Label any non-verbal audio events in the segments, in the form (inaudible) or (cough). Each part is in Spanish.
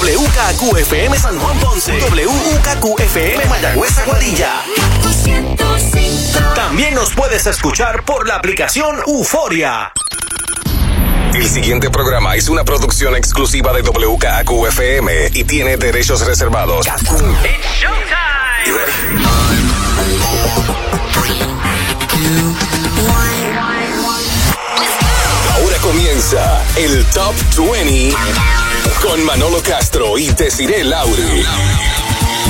WKQFM San Juan Ponce, WKQFM Mayagüez Aguadilla. También nos puedes escuchar por la aplicación Euforia. El siguiente programa es una producción exclusiva de WKQFM y tiene derechos reservados. It's showtime. Ahora comienza el Top 20 con Manolo Castro y Desiree Lauri.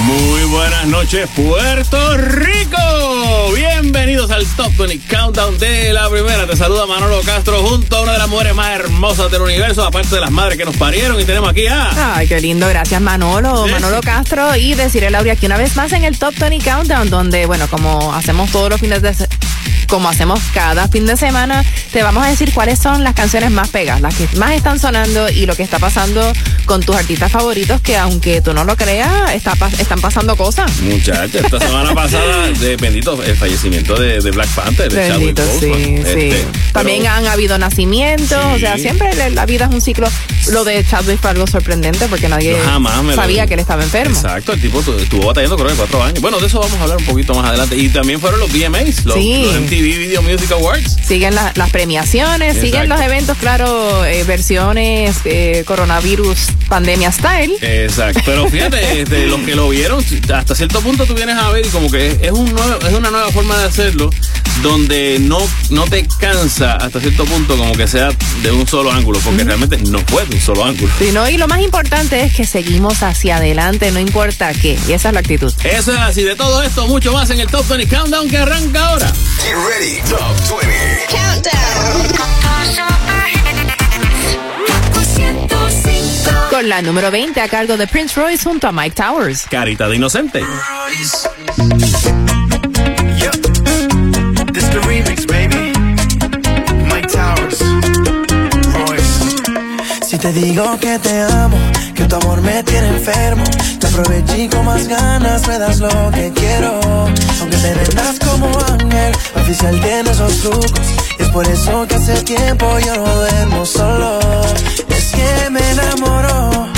Muy buenas noches, Puerto Rico. Bienvenidos al Top 20 Countdown de la primera. Te saluda Manolo Castro junto a una de las mujeres más hermosas del universo, aparte de las madres que nos parieron. Y tenemos aquí a. Ay, qué lindo. Gracias, Manolo. Sí. Manolo Castro y Desiree Lauri aquí una vez más en el Top 20 Countdown, donde, bueno, como hacemos todos los fines de como hacemos cada fin de semana, te vamos a decir cuáles son las canciones más pegas, las que más están sonando y lo que está pasando con tus artistas favoritos, que aunque tú no lo creas, está, están pasando cosas. Muchachos, esta (laughs) semana pasada, de bendito, el fallecimiento de, de Black Panther, de Chadwick Bendito, sí, Boseman. sí. Este, También pero- han habido nacimientos, Sí. o sea, siempre la- vida es un ciclo. Lo de Chadwick fue algo sorprendente porque nadie lo- sabía que él estaba enfermo. Exacto, el tipo tu- estuvo batallando creo que cuatro años. Bueno, de eso vamos a hablar un poquito más adelante. Y también fueron los VMAs, los, Sí. los MTV Video Music Awards. Siguen la- las premiaciones, siguen los eventos, claro, eh, versiones eh, coronavirus pandemia style. Exacto, pero fíjate, (laughs) este, los que lo vieron, hasta cierto punto tú vienes a ver y como que es, un nuevo, es una nueva forma de hacerlo, donde no, no te cansa hasta cierto punto como que sea de un solo ángulo, porque realmente no fue de un solo ángulo. Sí, ¿no? Y lo más importante es que seguimos hacia adelante, no importa qué. Y esa es la actitud. Eso es así, de todo esto, mucho más en el Top 20 Countdown que arranca ahora. Ready, Top 20. Con la número 20 a cargo de Prince Royce junto a Mike Towers. Carita de inocente. This te digo que te amo, que tu amor me tiene enfermo, te aproveché con más ganas me das lo que quiero. Aunque te vendas como ángel, oficial tiene esos trucos. Y es por eso que hace tiempo yo no duermo solo. Es que me enamoró,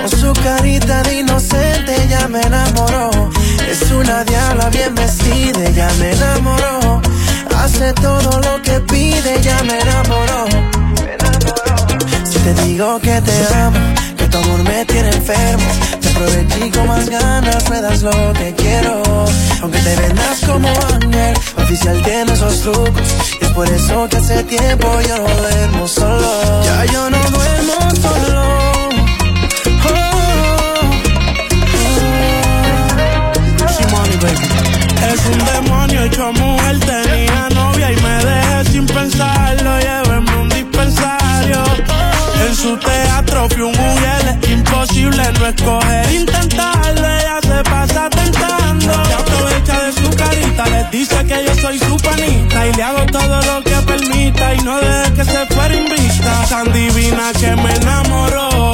con su carita de inocente ya me enamoró. Es una diabla bien vestida, ya me enamoró. Hace todo lo que pide, ya me enamoró. Te digo que te amo, que tu amor me tiene enfermo, te aproveché con más ganas me das lo que quiero. Aunque te vendas como ángel, oficial tiene esos trucos. Y es por eso que hace tiempo yo no duermo solo. Ya yo no duermo solo. Oh. Es un demonio hecho mujer, tenía novia y me dejé sin pensarlo, llévenme un dispensario. En su teatro fui un mujer, es imposible no escoger, intentarlo, ella se pasa tentando. Se aprovecha de su carita, les dice que yo soy su panita y le hago todo lo que permita y no deje que se fuera invista. Tan divina que me enamoró,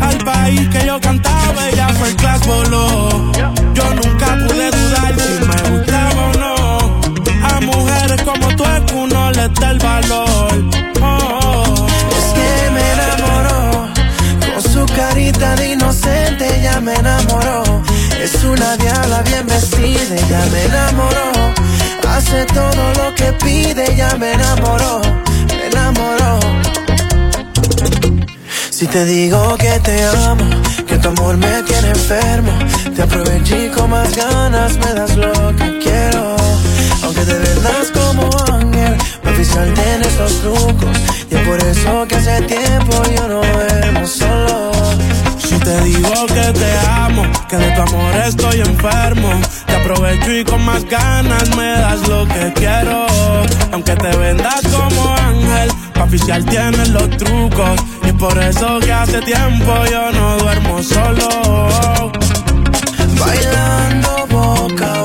al país que yo cantaba ella fue el class voló. Yo nunca pude dudar si me gustaba o no. A mujeres como tú es que uno les da el valor. Me enamoró. Es una diabla bien vestida, ya me enamoró. Hace todo lo que pide, ya me enamoró, me enamoró. Si te digo que te amo, que tu amor me tiene enfermo, te aproveché con más ganas me das lo que quiero. Aunque te vendas como ángel, oficial tiene esos trucos. Y es por eso que hace tiempo yo no duermo solo. Te digo que te amo, que de tu amor estoy enfermo. Te aprovecho y con más ganas me das lo que quiero. Aunque te vendas como ángel, pa' oficial tienes los trucos. Y por eso que hace tiempo yo no duermo solo. Bailando boca,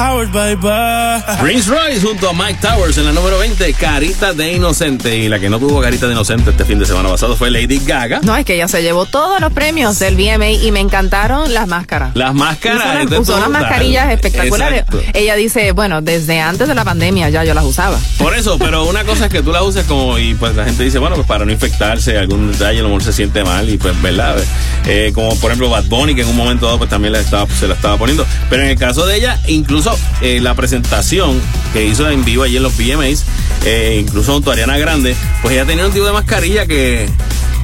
Towers, baby. Prince Royce junto a Mike Towers en la número 20, Carita de Inocente. Y la que no tuvo Carita de Inocente este fin de semana pasado fue Lady Gaga. No, es que ella se llevó todos los premios del VMA y me encantaron las máscaras. Las máscaras. Usó, unas- usó mascarillas espectaculares. Exacto. Ella dice, bueno, desde antes de la pandemia ya yo las usaba. Por eso, pero una cosa es que tú la uses como y pues la gente dice, bueno, pues para no infectarse, algún detalle, a lo mejor se siente mal y pues, ¿verdad? Eh, como por ejemplo Bad Bunny, que en un momento dado pues también la estaba, se la estaba poniendo. Pero en el caso de ella, incluso eh, la presentación que hizo en vivo allí en los VMAs, eh, incluso junto a Ariana Grande, pues ella tenía un tipo de mascarilla que...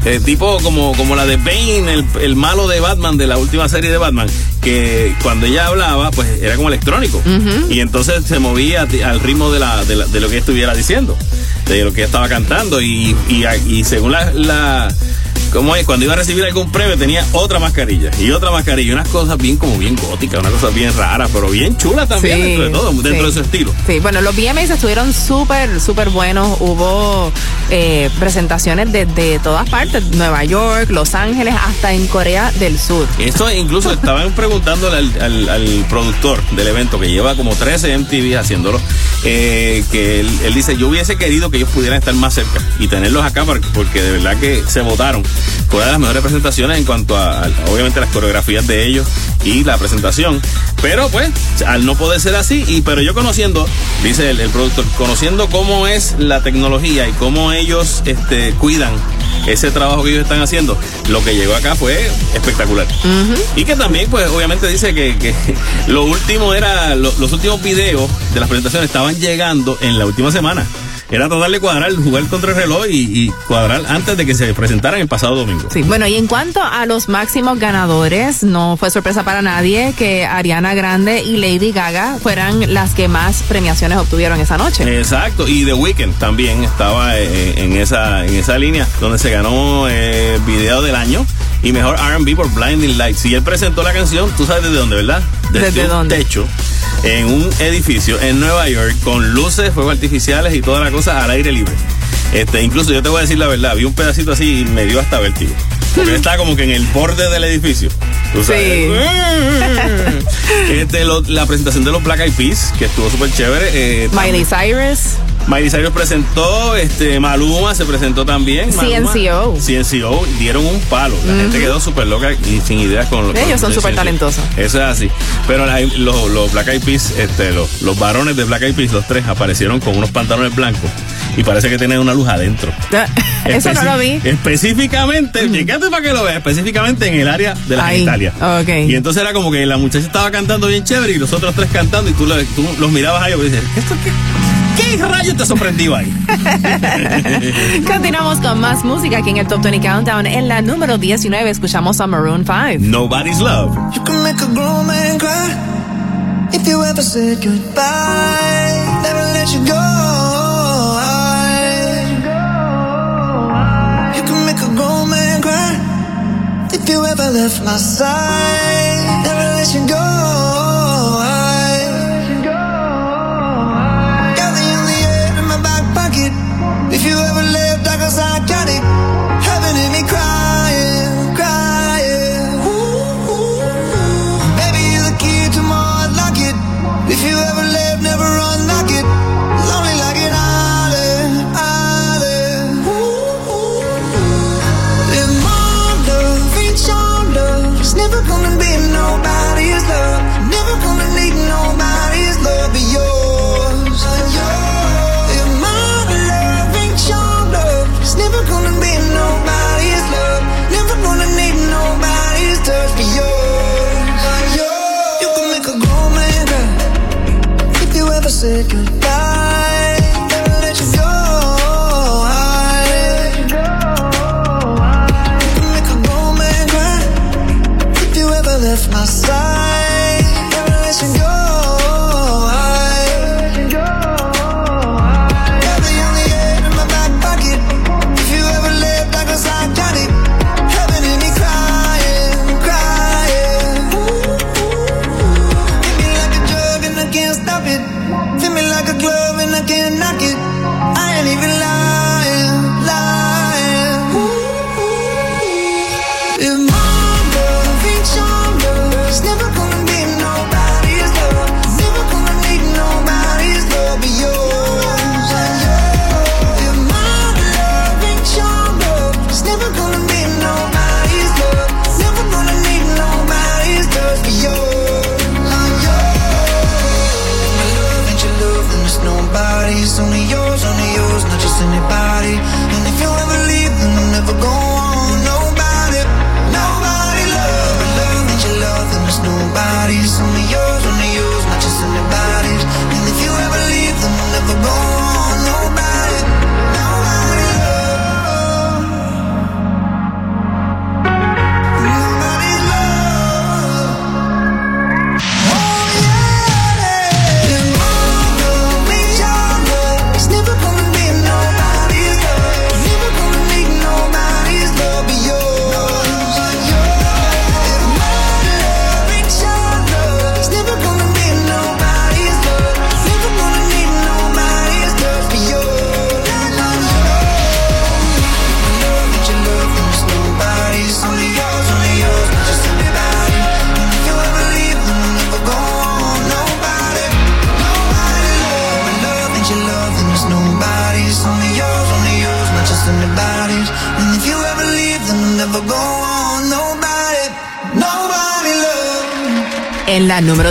eh, tipo como, como la de Bane, el, el malo de Batman, de la última serie de Batman, que cuando ella hablaba, pues era como electrónico. Y entonces se movía al ritmo de, la, de, la- de lo que estuviera diciendo, de lo que estaba cantando. Y, y, y según la, la como es, cuando iba a recibir algún premio tenía otra mascarilla y otra mascarilla, unas cosas bien como bien góticas, unas cosas bien raras, pero bien chulas también dentro de todo, dentro sí. de su estilo. Sí, bueno, los VMAs estuvieron súper, súper buenos. Hubo eh, presentaciones desde todas partes, Nueva York, Los Ángeles, hasta en Corea del Sur. Esto incluso (laughs) estaban preguntándole al, al- al productor del evento que lleva como 13 MTV haciéndolo, eh, que él, él dice, yo hubiese querido que ellos pudieran estar más cerca y tenerlos acá porque, porque de verdad que se votaron. Fue una de las mejores presentaciones en cuanto a, a, obviamente, las coreografías de ellos y la presentación. Pero pues, al no poder ser así, y pero yo conociendo, dice el, el productor, conociendo cómo es la tecnología y cómo ellos este, cuidan ese trabajo que ellos están haciendo, lo que llegó acá fue espectacular. Y que también, pues, obviamente dice que, que (laughs) lo último era, lo- los últimos videos de las presentaciones estaban llegando en la última semana. Era tratar de cuadrar, jugar contra el reloj y, y cuadrar antes de que se presentaran el pasado domingo. Sí, bueno, y en cuanto a los máximos ganadores, no fue sorpresa para nadie que Ariana Grande y Lady Gaga fueran las que más premiaciones obtuvieron esa noche. Exacto, y The Weeknd también estaba eh, en esa en esa línea donde se ganó eh, video del año y mejor R&B por Blinding Lights. Y él presentó la canción, tú sabes desde dónde, ¿verdad? ¿Desde un dónde? techo en un edificio en Nueva York con luces, fuegos artificiales y toda la cosa al aire libre. Este, incluso yo te voy a decir la verdad, vi un pedacito así y me dio hasta vértigo. Porque (laughs) estaba como que en el borde del edificio. Tú sabes. (laughs) Este, lo- la presentación de los Black Eyed Peas, que estuvo súper chévere. eh, Miley Cyrus. Miley Cyrus presentó, este, Maluma se presentó también. Maluma. CNCO. CNCO, dieron un palo. La gente quedó súper loca y sin ideas con lo con Ellos son súper talentosos. Eso es así. Pero la- los, los Black Eyed Peas, este, los, los varones de Black Eyed Peas, los tres, aparecieron con unos pantalones blancos y parece que tienen una luz adentro. (laughs) Eso no lo vi. Específicamente, fíjate para que lo veas, específicamente en el área de la Ahí. Italia. Ok. Y entonces era como que la muchacha estaba cantando bien chévere y los otros tres cantando y tú, lo- tú los mirabas a ellos y dices, ¿esto qué, qué rayos te sorprendió ahí? (laughs) Continuamos con más música aquí en el Top 20 Countdown. En la número 19 escuchamos a Maroon 5. Nobody's Love. You can make a grown man cry if you ever said goodbye. Never let you go. You can make a grown man cry if you ever left my side. Never let you go.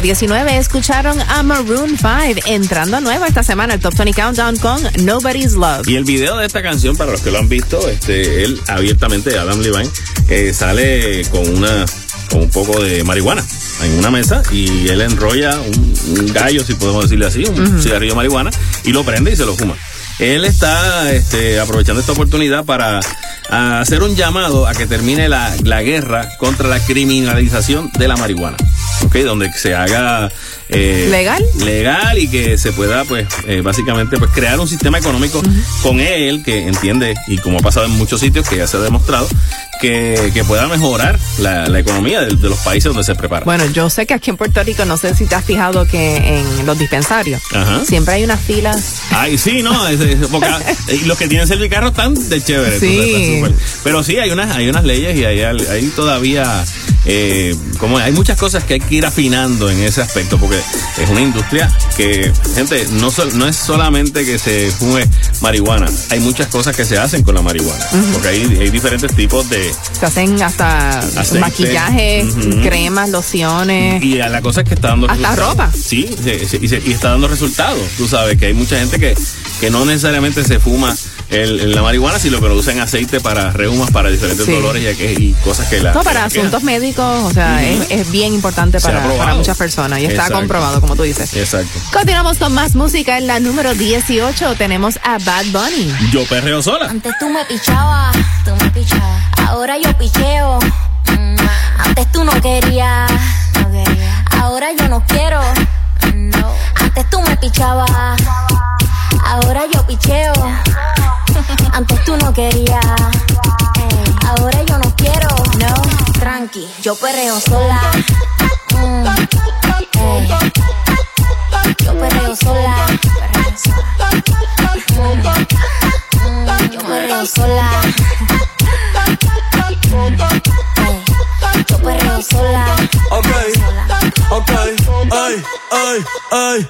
19 escucharon a Maroon 5 entrando nuevo esta semana el Top 20 Countdown con Nobody's Love. Y el video de esta canción, para los que lo han visto, este, él abiertamente, Adam Levine, eh, sale con una con un poco de marihuana en una mesa y él enrolla un, un gallo, si podemos decirle así, un cigarrillo de marihuana y lo prende y se lo fuma. Él está este, aprovechando esta oportunidad para hacer un llamado a que termine la, la guerra contra la criminalización de la marihuana. ¿Ok? Donde se haga eh, ¿Legal? legal y que se pueda pues eh, básicamente pues crear un sistema económico con él que entiende y como ha pasado en muchos sitios que ya se ha demostrado que, que pueda mejorar la, la economía de, de los países donde se prepara. Bueno, yo sé que aquí en Puerto Rico, no sé si te has fijado que en los dispensarios Ajá. siempre hay unas filas. Ay, sí, no, es- es- porque, (laughs) eh, los que tienen servicarro están de chévere. Sí. está súper. Pero sí, hay unas, hay unas leyes y hay, hay todavía, eh, como hay muchas cosas que hay que ir afinando en ese aspecto, porque es una industria que, gente, no, es solamente que se fume marihuana, hay muchas cosas que se hacen con la marihuana, porque hay, hay diferentes tipos de... Se hacen hasta Aceite. maquillajes, cremas, lociones. Y la cosa es que está dando Hasta resultados. ropa. Sí, se- se- y, se- y está dando resultados. Tú sabes que hay mucha gente que, que no necesariamente se fuma el, la marihuana, que lo usan aceite para reumas, para diferentes Sí. dolores y, cosas que la. No, para asuntos médicos, o sea, es, es bien importante para, muchas personas y está Exacto. comprobado, como tú dices. Exacto. Continuamos con más música. En la número 18 tenemos a Bad Bunny. Yo perreo sola. Antes tú me pichabas, tú me pichabas. Ahora yo picheo. Mm, Antes tú no querías, no quería. Ahora yo no quiero. No. Antes tú me pichabas. Ahora yo picheo. (laughs) Antes tú no querías. Ey, Ahora yo no quiero. No. Tranqui, yo perreo sola. Mm, ey. Yo perreo sola. Mm, yo perreo sola. Ey, Yo perreo sola. Ok, ok, ay, ay, ay.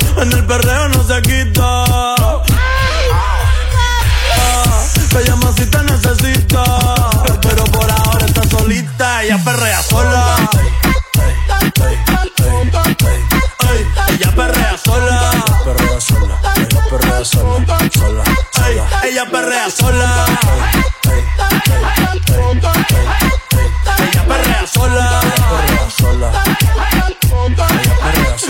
En el perreo no se quita. Ah, Te llama si te necesita. Pero por ahora está solita. Ella perrea sola. Ey, Ella perrea sola. Perrea sola, ella perrea sola, sola, Ey, Ella perrea sola. Ella perrea sola. perrea sola.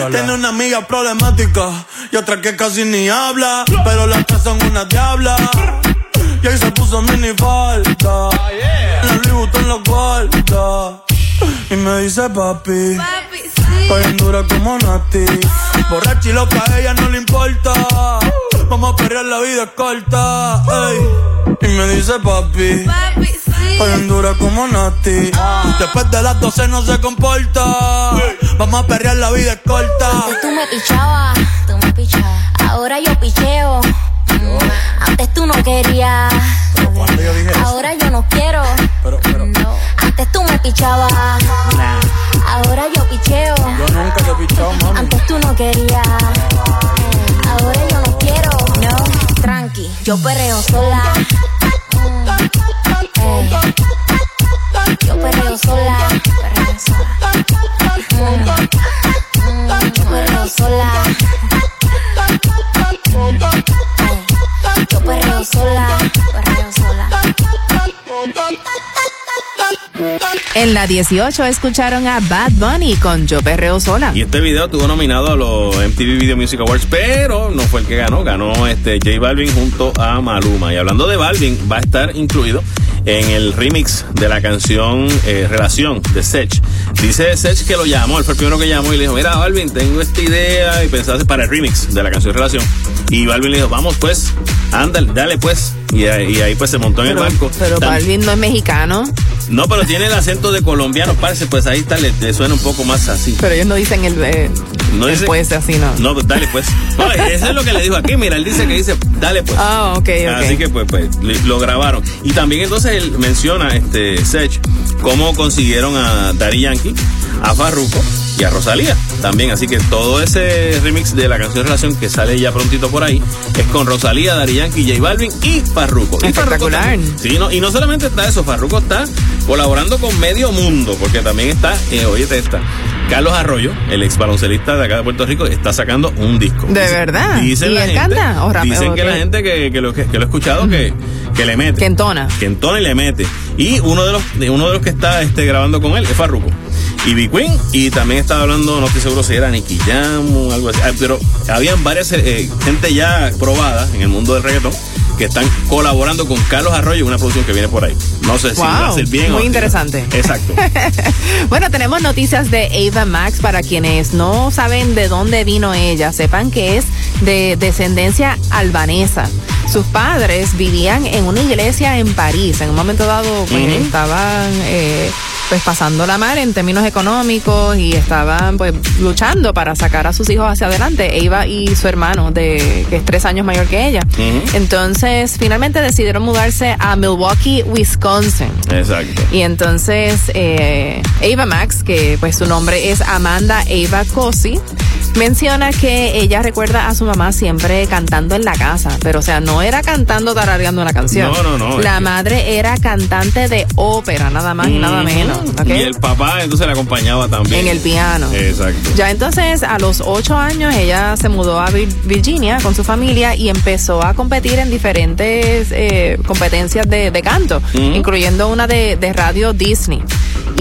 Sola. Tiene una amiga problemática y otra que casi ni habla. Pero las tres son una diabla. Y ahí se puso mini falta. La Louis la guarda. Y me dice papi. Estoy en dura como Nati. Borracha y loca, a ella no le importa. Vamos a perrear, la vida es corta. ey. Y me dice papi. Estoy en dura como Nati. Después de las 12 no se comporta. Vamos a perrear, la vida es corta. Antes tú me pichabas, tú me pichabas. Ahora yo picheo. Mm, Antes tú no querías. cuando yo dije eso? Ahora yo no quiero. Pero, pero, No. Antes tú me pichabas. Ahora yo picheo. yo nunca te he pichado, mami. Antes tú no querías. Ahora yo no No. Tranqui, yo perreo sola. Yo perreo sola. Perreo sola. Mm, yo perreo sola. Yo perreo sola. En la 18 escucharon a Bad Bunny con Yo Perreo Sola. Y este video estuvo nominado a los MTV Video Music Awards, pero no fue el que ganó, ganó este J Balvin junto a Maluma. Y hablando de Balvin, va a estar incluido en el remix de la canción eh, Relación de Sech. Dice Sech que lo llamó, él fue el primero que llamó y le dijo, mira Balvin, tengo esta idea y pensaste para el remix de la canción Relación. Y Balvin le dijo, vamos pues, ándale, dale pues. Y ahí, y ahí, pues se montó en el barco. Pero Balvin no es mexicano. No, pero tiene el acento de colombiano, parece, pues ahí está, le, le suena un poco más así. Pero ellos no dicen el, eh, No el dice- pues así, ¿no? No, pues dale pues. No, eso es lo que le dijo aquí, mira, él dice que dice, dale pues. Ah, ok, ok. Así que pues, pues lo grabaron. Y también entonces él menciona, este, Sech, cómo consiguieron a Daddy Yankee, a Farruko y a Rosalía también. Así que todo ese remix de la canción Relación que sale ya prontito por ahí es con Rosalía, Daddy Yankee, J Balvin y Farruko. Y Farruko Espectacular. también- Sí, no, y no solamente está eso, Farruko está colaborando con medio mundo, porque también está, eh, oye, esta. Carlos Arroyo, el ex baloncelista de acá de Puerto Rico, está sacando un disco. ¿De verdad? Dicen ¿Y la él gente, canta? ¿O rapea? Dicen ¿O que la gente que, que lo, que, que lo he escuchado que, que le mete. Que entona. Que entona y le mete. Y uno de los, uno de los que está este, grabando con él es Farruko. Y B Queen, y también estaba hablando, no estoy seguro si era Nicky Jam o algo así, ah, pero habían varias eh, gente ya probada en el mundo del reggaetón que están colaborando con Carlos Arroyo una producción que viene por ahí. No sé si va a ser bien muy interesante. Exacto. (laughs) Bueno, tenemos noticias de Ava Max para quienes no saben de dónde vino ella. Sepan que es de descendencia albanesa. Sus padres vivían en una iglesia en París. En un momento dado, pues, Ujú. estaban eh, pues pasando la mar en términos económicos y estaban pues luchando para sacar a sus hijos hacia adelante. Eva y su hermano, de que es tres años mayor que ella. Entonces, finalmente decidieron mudarse a Milwaukee, Wisconsin. Exacto. Y entonces eh, Ava Max, que pues su nombre es Amanda Ava Cosi, menciona que ella recuerda a su mamá siempre cantando en la casa, pero o sea, no era cantando tarareando una canción. No, no, no, La madre era cantante de ópera, nada más y nada menos. Y el papá entonces le acompañaba también. En el piano. Exacto. Ya entonces, a los ocho años, ella se mudó a Vir- Virginia con su familia y empezó a competir en diferentes eh, competencias de, de canto, incluyendo una de, de radio Disney.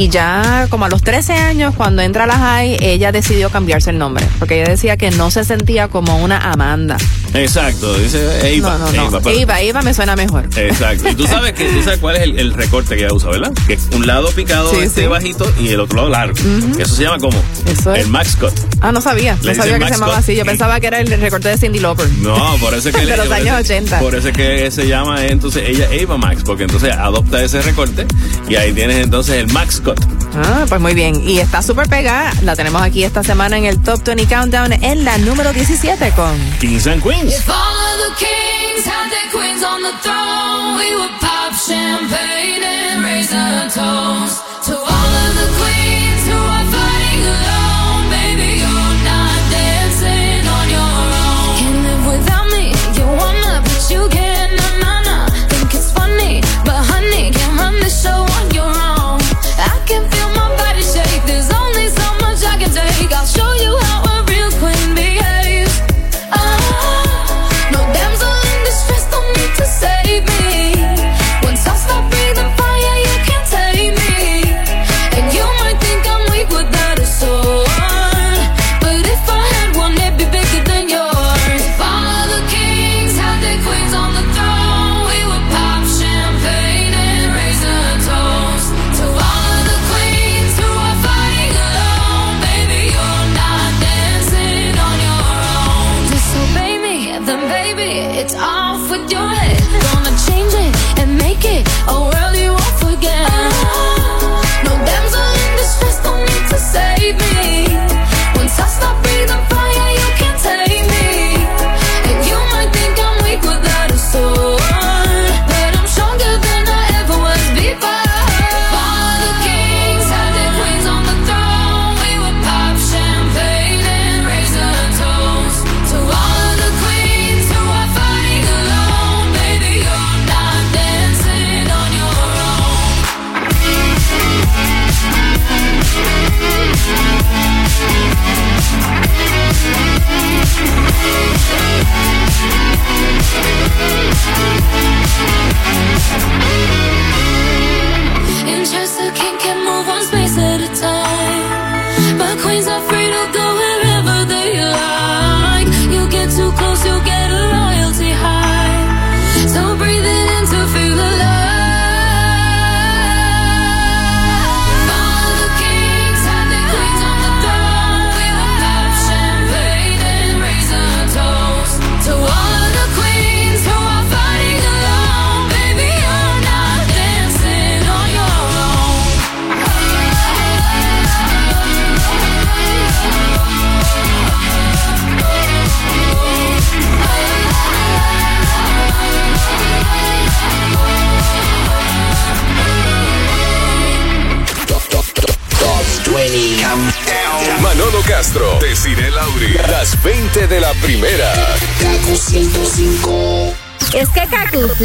Y ya como a los 13 años, cuando entra a la high, ella decidió cambiarse el nombre, porque ella decía que no se sentía como una Amanda. Exacto. Dice Eva. no, no, no. Eva, Eva, Eva me suena mejor. Exacto. Y tú sabes que tú sabes cuál es el, el recorte que ella usa, ¿verdad? Que es un lado picado Sí, este sí. bajito y el otro lado largo. Eso se llama como Eso es. el max cut. Ah, no sabía. Le No sabía que se llamaba Cut. así. Yo pensaba que era el recorte de Cindy Lauper. No, por eso es que (laughs) De los años eso- 80. Por eso es que se llama eh, entonces ella Ava Max, porque entonces adopta ese recorte y ahí tienes entonces el max cut. Ah, pues muy bien. Y está súper pegada. La tenemos aquí esta semana en el Top 20 Countdown en la número 17 con... Kings and Queens. If all of the kings had their queens on the throne, we would pop champagne and raise a toast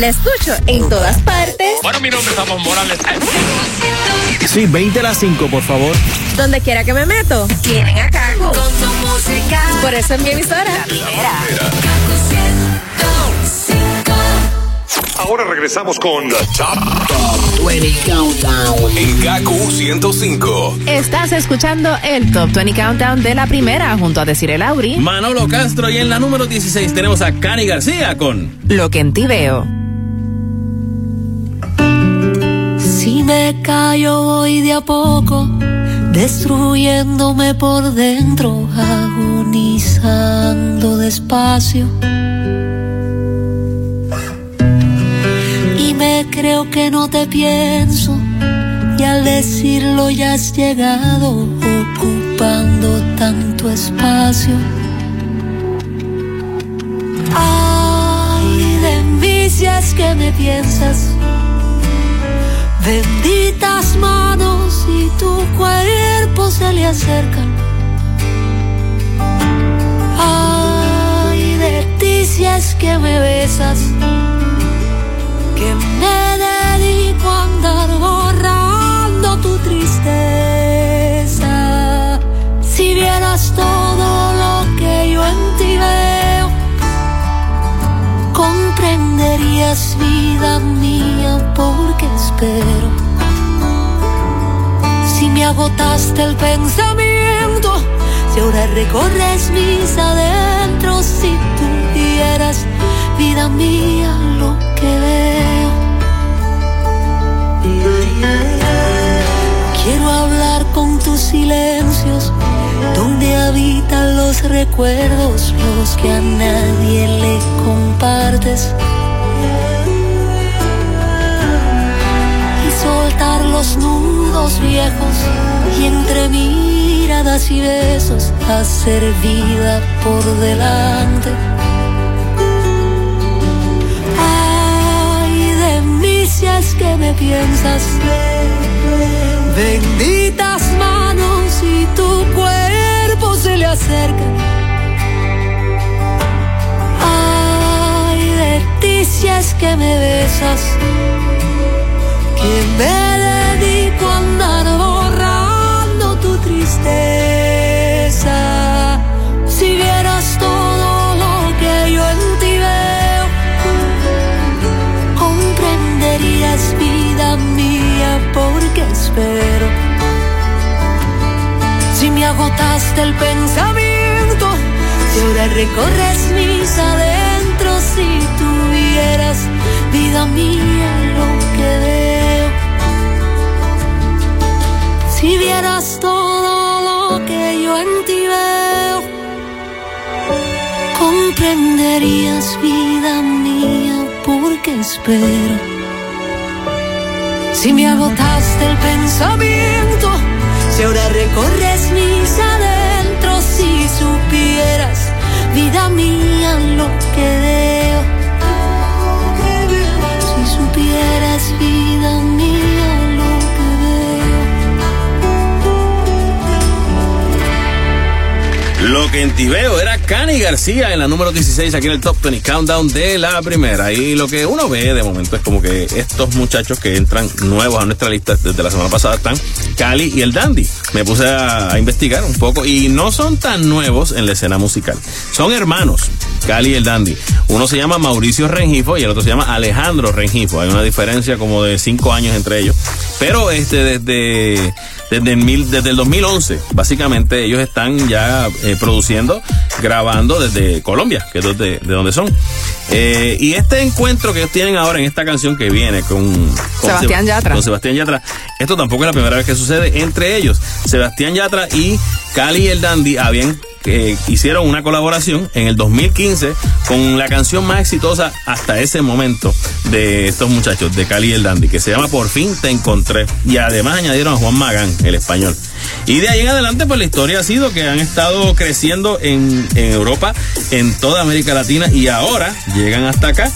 la escucho en todas partes. Bueno, mi nombre es Ramón Morales. Sí, 20 a las 5, por favor. Donde quiera que me meto, tienen a Kaku. Por eso es mi emisora. Ahora regresamos con The Top, Top 20 Countdown. en Gaku 105. Estás escuchando el Top 20 Countdown de la primera junto a Decir el Auri. Manolo Castro y en la número 16 tenemos a Cani García con Lo que en ti veo. Si me callo voy de a poco, destruyéndome por dentro, agonizando despacio. Y me creo que no te pienso, y al decirlo ya has llegado, ocupando tanto espacio. Ay, de mí es que me piensas. Benditas manos y tu cuerpo se le acercan. Ay, de ti si es que me besas, que me dedico a andar borrando tu tristeza. Si vieras todo lo que yo en ti veo, comprenderías vida mía porque espero. Si me agotaste el pensamiento, si ahora recorres mis adentros, si tú vieras vida mía lo que veo. Quiero hablar con tus silencios, donde habitan los recuerdos, los que a nadie le compartes. Los nudos viejos y entre miradas y besos hacer vida por delante. Ay, de mí que me piensas. Benditas manos y tu cuerpo se le acerca. Ay, si es que me besas. Que me Si me agotaste el pensamiento, si ahora recorres mis adentros, si tuvieras vida mía lo que veo. Si vieras todo lo que yo en ti veo, comprenderías vida mía porque espero. Si me agotaste el pensamiento, si ahora recorres mis adentros, si supieras vida mía lo que veo. Si supieras vida mía Lo que en ti veo era Cani García en la número 16 aquí en el Top 20 Countdown de la primera. Y lo que uno ve de momento es como que estos muchachos que entran nuevos a nuestra lista desde la semana pasada están Cali y el Dandy. Me puse a, a investigar un poco y no son tan nuevos en la escena musical. Son hermanos, Cali y el Dandy. Uno se llama Mauricio Rengifo y el otro se llama Alejandro Rengifo. Hay una diferencia como de cinco años entre ellos. Pero este desde desde el, mil, desde el 2011, básicamente ellos están ya eh, produciendo, grabando desde Colombia, que es de, de donde son. Eh, y este encuentro que ellos tienen ahora en esta canción que viene con, con Sebastián Seb- Yatra. Con Sebastián Yatra. Esto tampoco es la primera vez que sucede entre ellos. Sebastián Yatra y Cali y el Dandy habían eh, hicieron una colaboración en el 2015 con la canción más exitosa hasta ese momento de estos muchachos, de Cali y el Dandy, que se llama Por fin te encontré. Y además añadieron a Juan Magán, el español. Y de ahí en adelante, pues la historia ha sido que han estado creciendo en, en Europa, en toda América Latina, y ahora llegan hasta acá.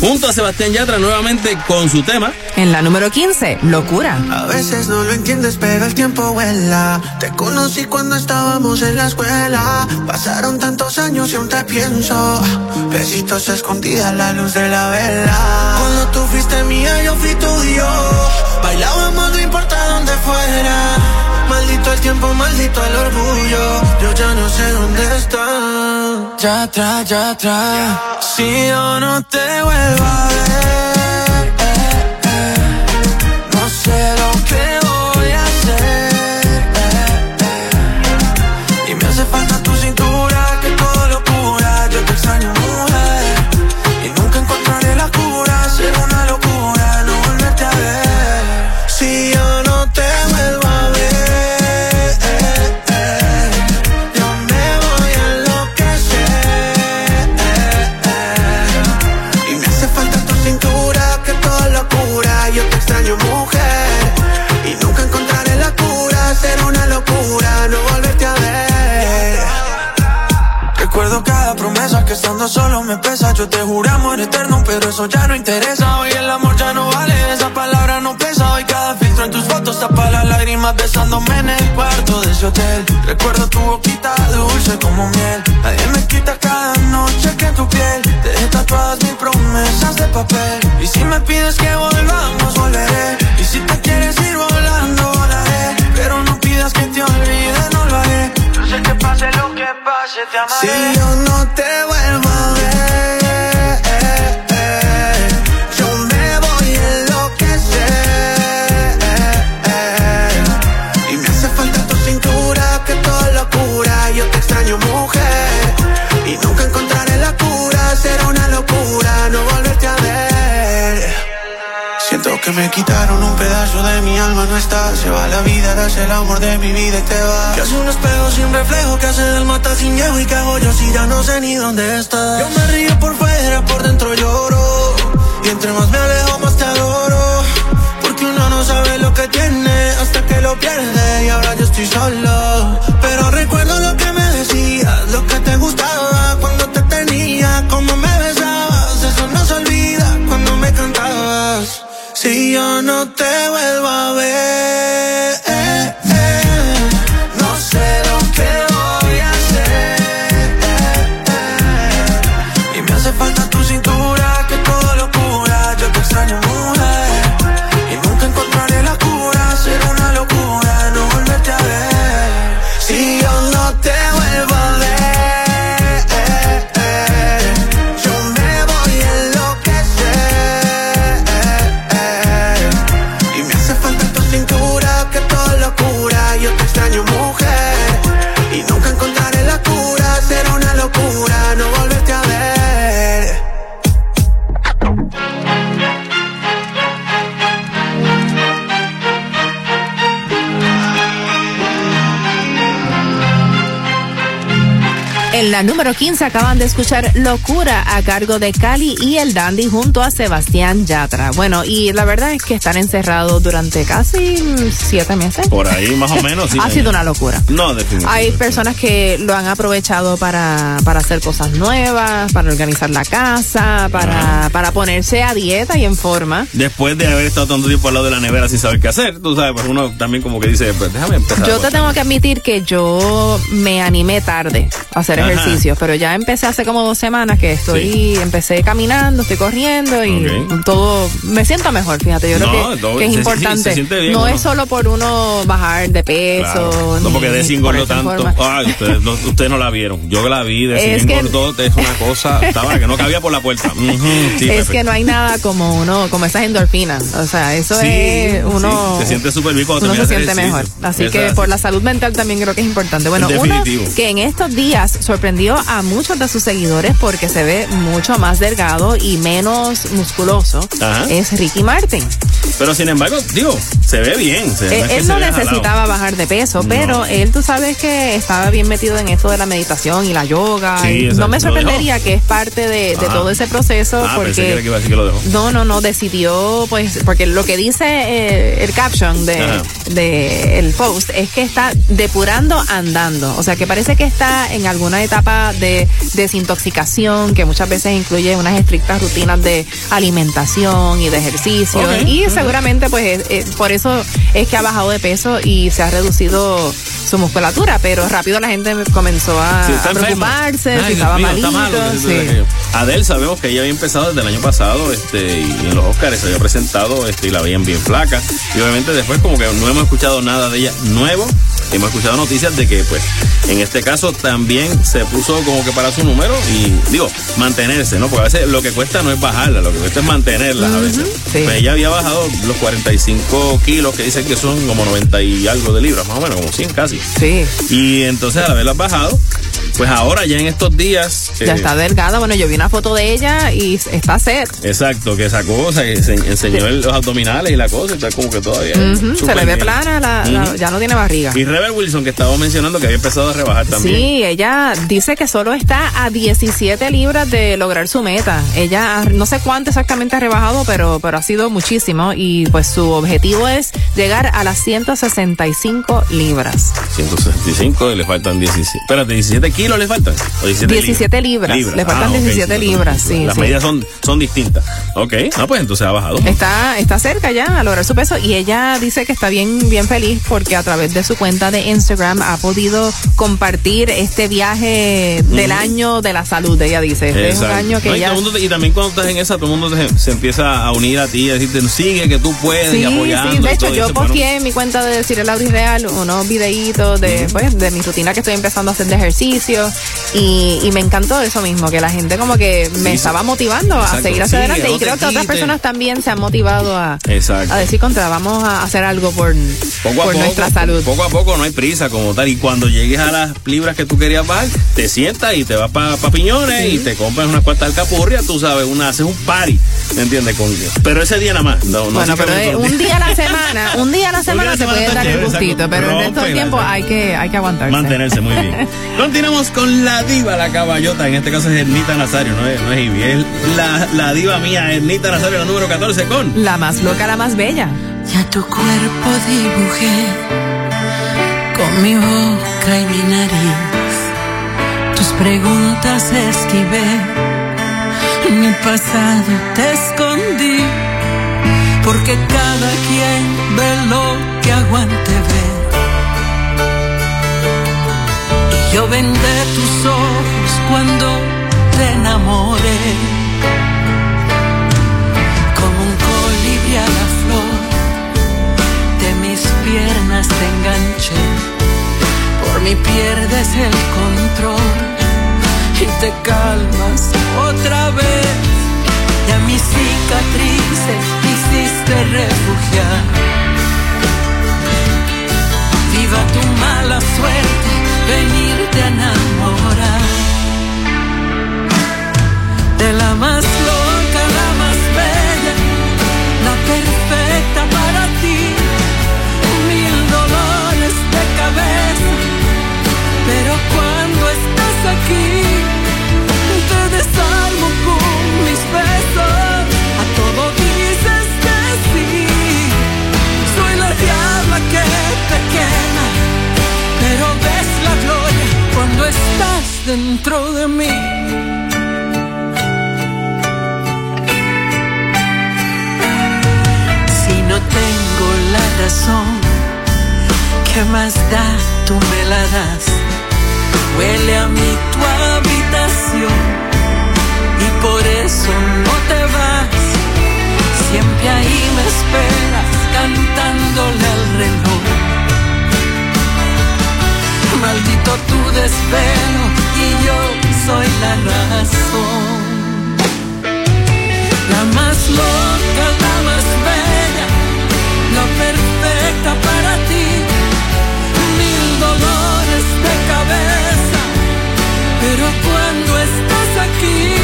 junto a Sebastián Yatra nuevamente con su tema. En la número 15, Locura. A veces no lo entiendes, pero el tiempo vuela. Te conocí cuando estábamos en la escuela. Pasaron tantos años y aún te pienso. Besitos escondidas a la luz de la vela. Cuando tú fuiste mía, yo fui tuyo. Bailábamos, no importa dónde fuera. Maldito el tiempo, maldito el orgullo. Yo ya no sé dónde está. Ya atrás, ya atrás. Si yo no te vuelvo a ver. Estando solo me pesa. Yo te juré amor eterno, pero eso ya no interesa. Hoy el amor ya no vale, esa palabra no pesa. Hoy cada filtro en tus fotos tapa las lágrimas besándome en el cuarto de ese hotel. Recuerdo tu boquita dulce como miel. Nadie me quita cada noche que tu piel te dejé tatuadas mil promesas de papel. Y si me pides que volvamos, volveré. Y si te quieres ir volando, volaré. Pero no pidas que te olvide, no lo haré. Yo sé que pase lo que pase, te amaré. Si yo no te vuelvo me quitaron un pedazo de mi alma, no está. Se va la vida, das el amor de mi vida y te va. Que hace un espejo sin reflejo, que hace del mata sin llevo y que hago yo si ya no sé ni dónde estás. Yo me río por fuera, por dentro lloro. Y entre más me alejo, más te adoro. Porque uno no sabe lo que tiene hasta que lo pierde. Y ahora yo estoy solo. Pero recuerdo lo que me decías, lo que te gustaba la número 15 acaban de escuchar Locura a cargo de Cali y el Dandy junto a Sebastián Yatra. Bueno, y la verdad es que están encerrados durante casi siete meses. Por ahí más o (laughs) menos. sí. ha sido una locura. No, definitivamente. Hay personas que lo han aprovechado para, para hacer cosas nuevas, para organizar la casa, para, para ponerse a dieta y en forma. Después de haber estado tanto tiempo al lado de la nevera sin saber qué hacer, tú sabes, pues uno también como que dice, pues déjame empezar. Yo te tengo que admitir que yo me animé tarde a hacer Ajá. ejercicio, pero ya empecé hace como dos semanas que estoy, empecé caminando, estoy corriendo y todo, me siento mejor, fíjate, yo No, creo que, es se- importante. se siente bien, no es solo por uno bajar de peso. Claro. No porque Desi engordó tanto. Ay, ustedes no, ustedes no la vieron. Yo la vi, Desi (laughs) Es que- engordó, es una (laughs) cosa, estaba que no cabía por la puerta. Sí, es que no hay nada como uno, como esas endorfinas. O sea, eso Sí, es uno. se siente súper bien cuando uno se siente mejor. Así que por la salud mental también creo que es importante. Bueno, uno que en estos días sorprendió a muchos de sus seguidores porque se ve mucho más delgado y menos musculoso Ajá. es Ricky Martin. Pero sin embargo, digo, se ve bien. se- Eh, él no vea jalado. necesitaba bajar de peso, No. pero él, tú sabes que estaba bien metido en esto de la meditación y la yoga. Sí, y no me sorprendería que es parte de, de Ah. todo ese proceso Ah, pensé que porque era que iba a decir que lo dejó. no, no, no, decidió, pues, porque lo que dice eh, el caption de, Ajá. de el post es que está depurando andando. O sea, que parece que está en alguna etapa de desintoxicación, que muchas veces incluye unas estrictas rutinas de alimentación y de ejercicio. Y seguramente, pues, eh, eh, por eso es que ha bajado de peso y se ha reducido su musculatura. Pero rápido la gente comenzó a, Sí, a preocuparse, Ay, si Dios estaba mío, malito. malo, sí. Adele sabemos que ella había empezado desde el año pasado este, y en los Oscars se había presentado este, y la veían bien flaca. Y obviamente después como que no hemos escuchado nada de ella nuevo. Hemos escuchado noticias de que pues en este caso también se puso como que para su número y digo, mantenerse, ¿no? Porque a veces lo que cuesta no es bajarla, lo que cuesta es mantenerla a veces. Pues ella había bajado los 45 kilos que dicen que son como 90 y algo de libras, más o menos, como 100 casi. Sí. Y entonces al haberlas bajado, pues ahora ya en estos días... Ya eh, está delgada. Bueno, yo vi una foto de ella y está set. Exacto, que sacó, o sea, que se enseñó los abdominales y la cosa, está como que todavía. Se le ve bien. plana, la- la- Ujú. ya no tiene barriga. Y Rebel Wilson, que estaba mencionando que había empezado a rebajar también. Sí, ella dice que solo está a 17 libras de lograr su meta. Ella no sé cuánto exactamente ha rebajado, pero, pero ha sido muchísimo y pues su objetivo es llegar a las 165 libras. 165 y le faltan 17. Espérate, 17 kilos le faltan. ¿O 17, 17 libras. Le faltan Ah, ok, 17 sí, libras, sí, Las sí. medidas son, son distintas. Ok, no, pues entonces ha bajado. Está, está cerca ya a lograr su peso y ella dice que está bien, bien feliz porque a través de su cuenta de Instagram ha podido compartir este viaje del año de la salud. Ella dice, este es un año que No, y, ella... te- y también cuando estás en esa, todo el mundo se, se empieza a unir a ti y a decirte, sigue que tú puedes y Sí, apoyando. sí, y de hecho y yo posteé en mi cuenta de decir el Audi Real unos videitos de, pues, de mi rutina que estoy empezando a hacer de ejercicio y, y me encantó eso mismo, que la gente como que me Sí, estaba motivando a seguir hacia adelante y creo que otras personas también se han motivado a, Exacto. a decir contra, vamos a hacer algo por, Poco por poco, nuestra salud. Poco a poco, no hay prisa como tal. Y cuando llegues a las libras que tú querías bajar, te sientas y te vas para Piñones y te compras unas cuantas alcapurrias, tú sabes, una, haces un party, ¿me entiendes? Con, pero ese día nada más. No, Bueno, pero un día a la semana, un día a la (laughs) semana se puede dar el gustito, pero el resto del tiempo hay que, hay que aguantarse. Mantenerse muy bien. (laughs) Continuamos con la diva, la caballota. En este caso es Ernita Nazario, no es, no es la, la diva mía, Ernita Nazario, la número 14 con. La más loca, la más bella. Ya tu cuerpo dibujé con mi boca y mi nariz. Tus preguntas esquivé, mi pasado te escondí. Porque cada quien ve lo que aguante ver. Yo vendé tus ojos cuando te enamoré. Como un colibrí a la flor de mis piernas te enganché. Por mí pierdes el control y te calmas otra vez. Y a mis cicatrices quisiste refugiar. Viva tu mala suerte, venirte a enamorar. De la más loca, la más bella, la perfecta para ti. Mil dolores de cabeza, pero cuando estás aquí, te desarmo con mis besos. Cuando estás dentro de mí. Si no tengo la razón, ¿qué más da? Tú me la das. Huele a mí tu habitación y por eso no te vas. Siempre ahí me esperas cantándole al reloj. Maldito tu desvelo y yo soy la razón. La más loca, la más bella, la perfecta para ti. Mil dolores de cabeza, pero cuando estás aquí,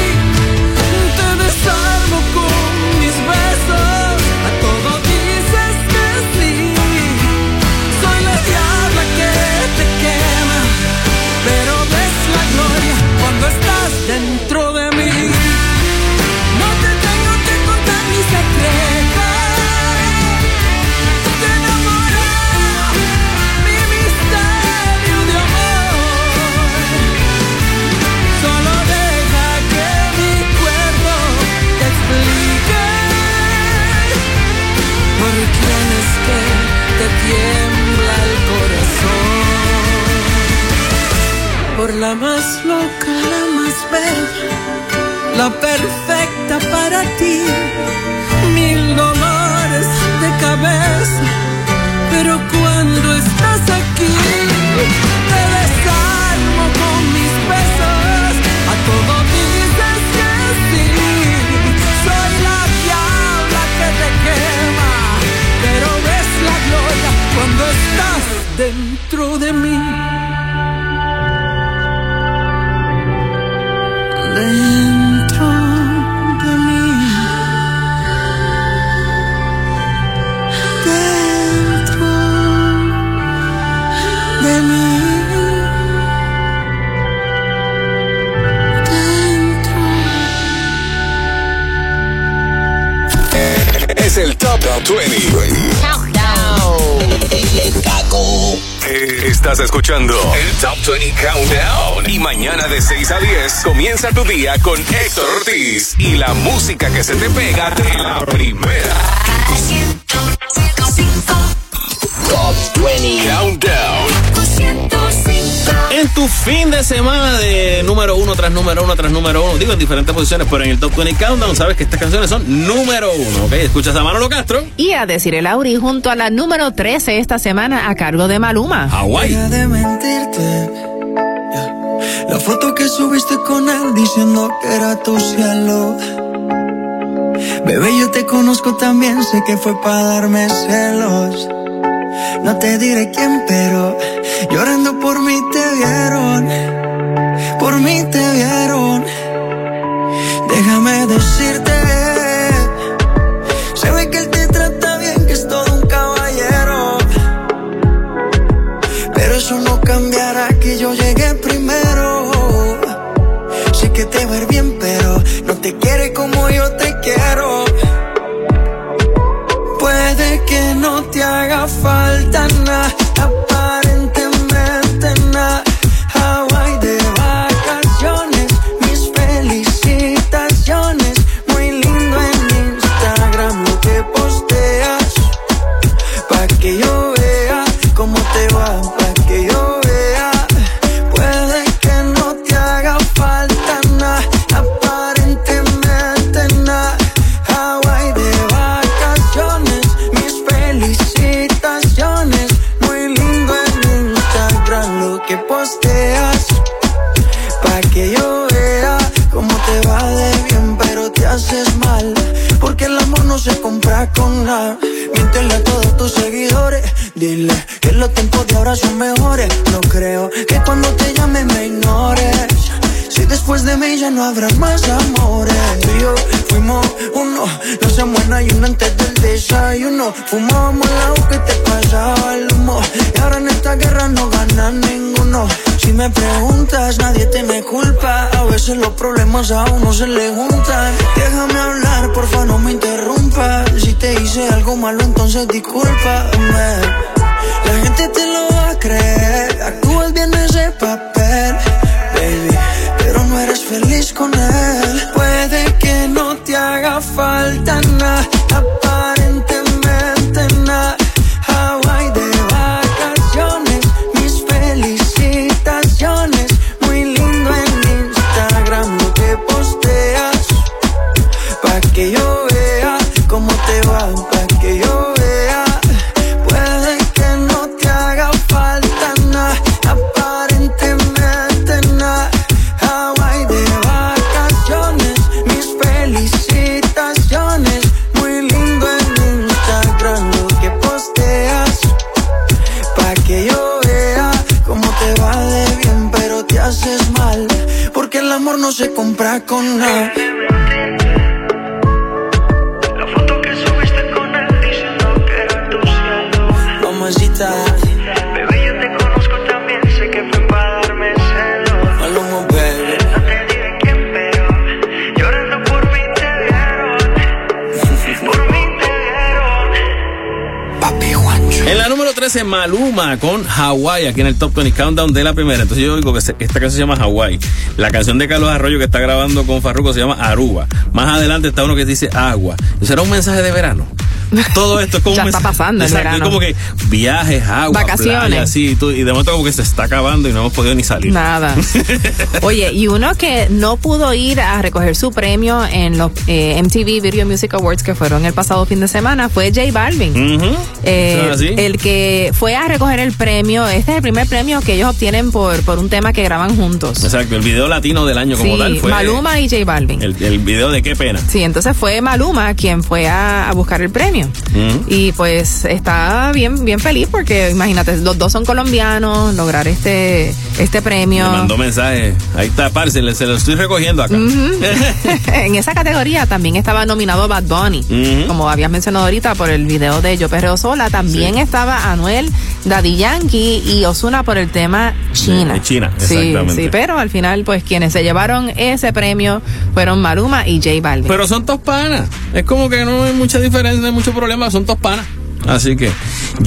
Por la más loca, la más bella, la perfecta para ti. Mil dolores de cabeza, pero cuando estás aquí, te desarmo con mis besos. A todo dices que sí. Soy la diabla que te quema, pero ves la gloria cuando estás dentro de mí. Dentro de mí. Dentro de mí. Es el Top 20. Estás escuchando el Top 20 Countdown. Y mañana de 6 a 10 comienza tu día con Héctor Ortiz y la música que se te pega de la primera. Top 20 Countdown. Fin de semana de número uno tras número uno tras número uno, digo en diferentes posiciones, pero en el Top 20 Countdown sabes que estas canciones son número uno, ¿ok? Escuchas a Manolo Castro. Y a decir el Auri junto a la número 13 esta semana a cargo de Maluma. Hawái. De mentirte. La foto que subiste con él diciendo que era tu cielo. Bebé, yo te conozco también, sé que fue para darme celos. No te diré quién, pero llorando por mí te vieron. Por mí te vieron. Déjame decirte. Se ve que él te trata bien, que es todo un caballero. Pero eso no cambiará que yo llegué primero. Sé que te va bien, pero no te quiere como yo te quiero. No te haga falta nada, los tiempos de ahora son mejores. No creo que cuando te llame me ignores. Si después de mí ya no habrá más amores. Tú y yo fuimos uno. No se muera y uno antes del desayuno. Fumábamos agua que te pasaba el humo. Y ahora en esta guerra no gana ninguno. Si me preguntas, nadie te me culpa. A veces los problemas a uno se le juntan. Déjame hablar, porfa, no me interrumpas. Si te hice algo malo, entonces discúlpame. La gente te lo va a creer. Actúas bien ese papel, baby. Pero no eres feliz con él. Puede que no te haga falta nada, se compra con nada. La número 13, Maluma con Hawaii, aquí en el Top 20 Countdown de la primera. Entonces yo digo que esta canción se llama Hawaii. La canción de Carlos Arroyo que está grabando con Farruko se llama Aruba. Más adelante está uno que dice Agua. ¿Será un mensaje de verano? Todo esto es como (laughs) Ya un está mensaje- pasando el verano. Es como que viajes, agua, Vacaciones. playa, así, y, de momento como que se está acabando y no hemos podido ni salir. Nada. (laughs) Oye, y uno que no pudo ir a recoger su premio en los eh, MTV Video Music Awards que fueron el pasado fin de semana fue J Balvin. Eh, ¿Eso es así? el que fue a recoger el premio, este es el primer premio que ellos obtienen por, por un tema que graban juntos. Exacto, el video latino del año como Sí, tal fue Maluma y J Balvin. el, el video de qué pena. Sí, entonces fue Maluma quien fue a, a buscar el premio. Y pues está bien, bien feliz porque imagínate, los dos son colombianos, lograr este, este premio. Me mandó mensaje. Ahí está, parce, se lo estoy recogiendo acá. (laughs) en esa categoría también estaba nominado Bad Bunny, como habías mencionado ahorita por el video de Yo Perreo Sola. También Sí. estaba Anuel, Daddy Yankee y Osuna por el tema China. De China, Sí, exactamente. sí, pero al final, pues quienes se llevaron ese premio fueron Maluma y J Balvin. Pero son dos panas. Es como que no hay mucha diferencia, no hay mucho problema, son dos panas. Así que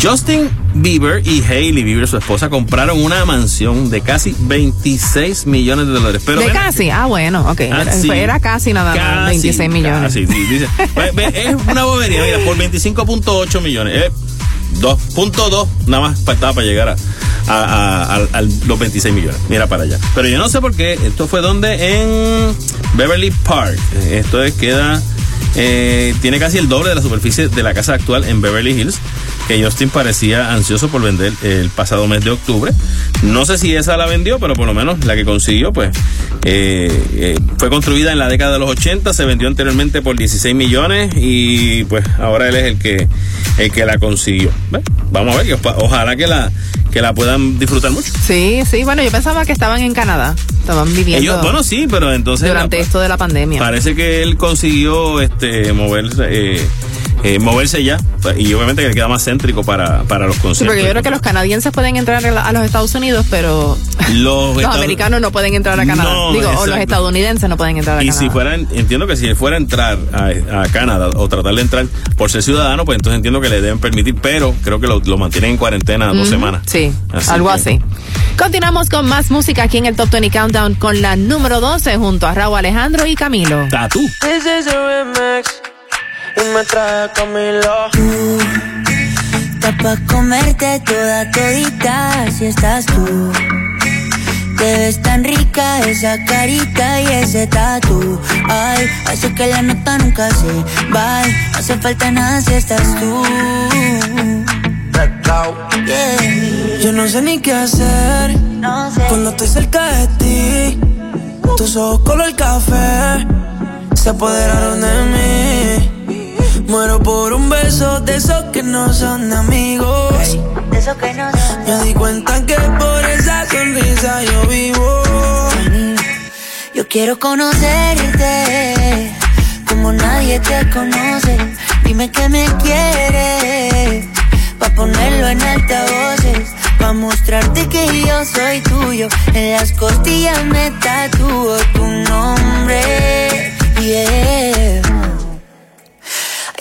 Justin Bieber y Hailey Bieber, su esposa, compraron una mansión de casi 26 millones de dólares. Pero de ven- casi, ah, bueno, ok. Ah, era, sí. era casi nada más, Casi, 26 millones. casi, sí, dice. Es una bobería, mira, por 25.8 millones. Eh, 2.2 nada más faltaba para llegar a, los 26 millones. Mira para allá. Pero yo no sé por qué. Esto fue donde en Beverly Park. Esto es, queda. eh, tiene casi el doble de la superficie de la casa actual en Beverly Hills. Que Justin parecía ansioso por vender el pasado mes de octubre. No sé si esa la vendió, pero por lo menos la que consiguió, pues eh, eh, fue construida en la década de los 80, se vendió anteriormente por 16 millones y pues ahora él es el que el que la consiguió. ¿Ve? Vamos a ver, ojalá que la que la puedan disfrutar mucho. Sí, sí, bueno, yo pensaba que estaban en Canadá, estaban viviendo Ellos, bueno, sí, pero entonces durante la- esto de la pandemia. parece que él consiguió este moverse eh, eh, moverse ya y obviamente que queda más céntrico para, para los Sí, conciertos. porque yo creo que los canadienses pueden entrar a los Estados Unidos, pero los, los estados- americanos no pueden entrar a Canadá. No, Digo, o los estadounidenses no pueden entrar a Y Canadá. si fuera, entiendo que si fuera a entrar a, a Canadá o tratar de entrar por ser ciudadano, pues entonces entiendo que le deben permitir, pero creo que lo, lo mantienen en cuarentena dos semanas. Sí, Así algo que- así. Continuamos con más música aquí en el Top 20 Countdown con la número 12 junto a Raúl Alejandro y Camilo. Tatú. This is a remix y me trae Camilo. Está pa' comerte toda todita si estás tú. Te ves tan rica esa carita y ese tatu. Ay, hace que la nota nunca se va. Hace falta nada si estás tú. Yeah. Yo no sé ni qué hacer cuando estoy cerca de ti. Tus ojos color café se apoderaron de mí. Muero por un beso de esos que no son amigos. De eso que no Me di cuenta que por esa sonrisa yo vivo. Yo quiero conocerte como nadie te conoce. Dime que me quieres, pa' ponerlo en altavoces. Pa' mostrarte que yo soy tuyo. En las costillas me tatúo tu nombre. Yeah.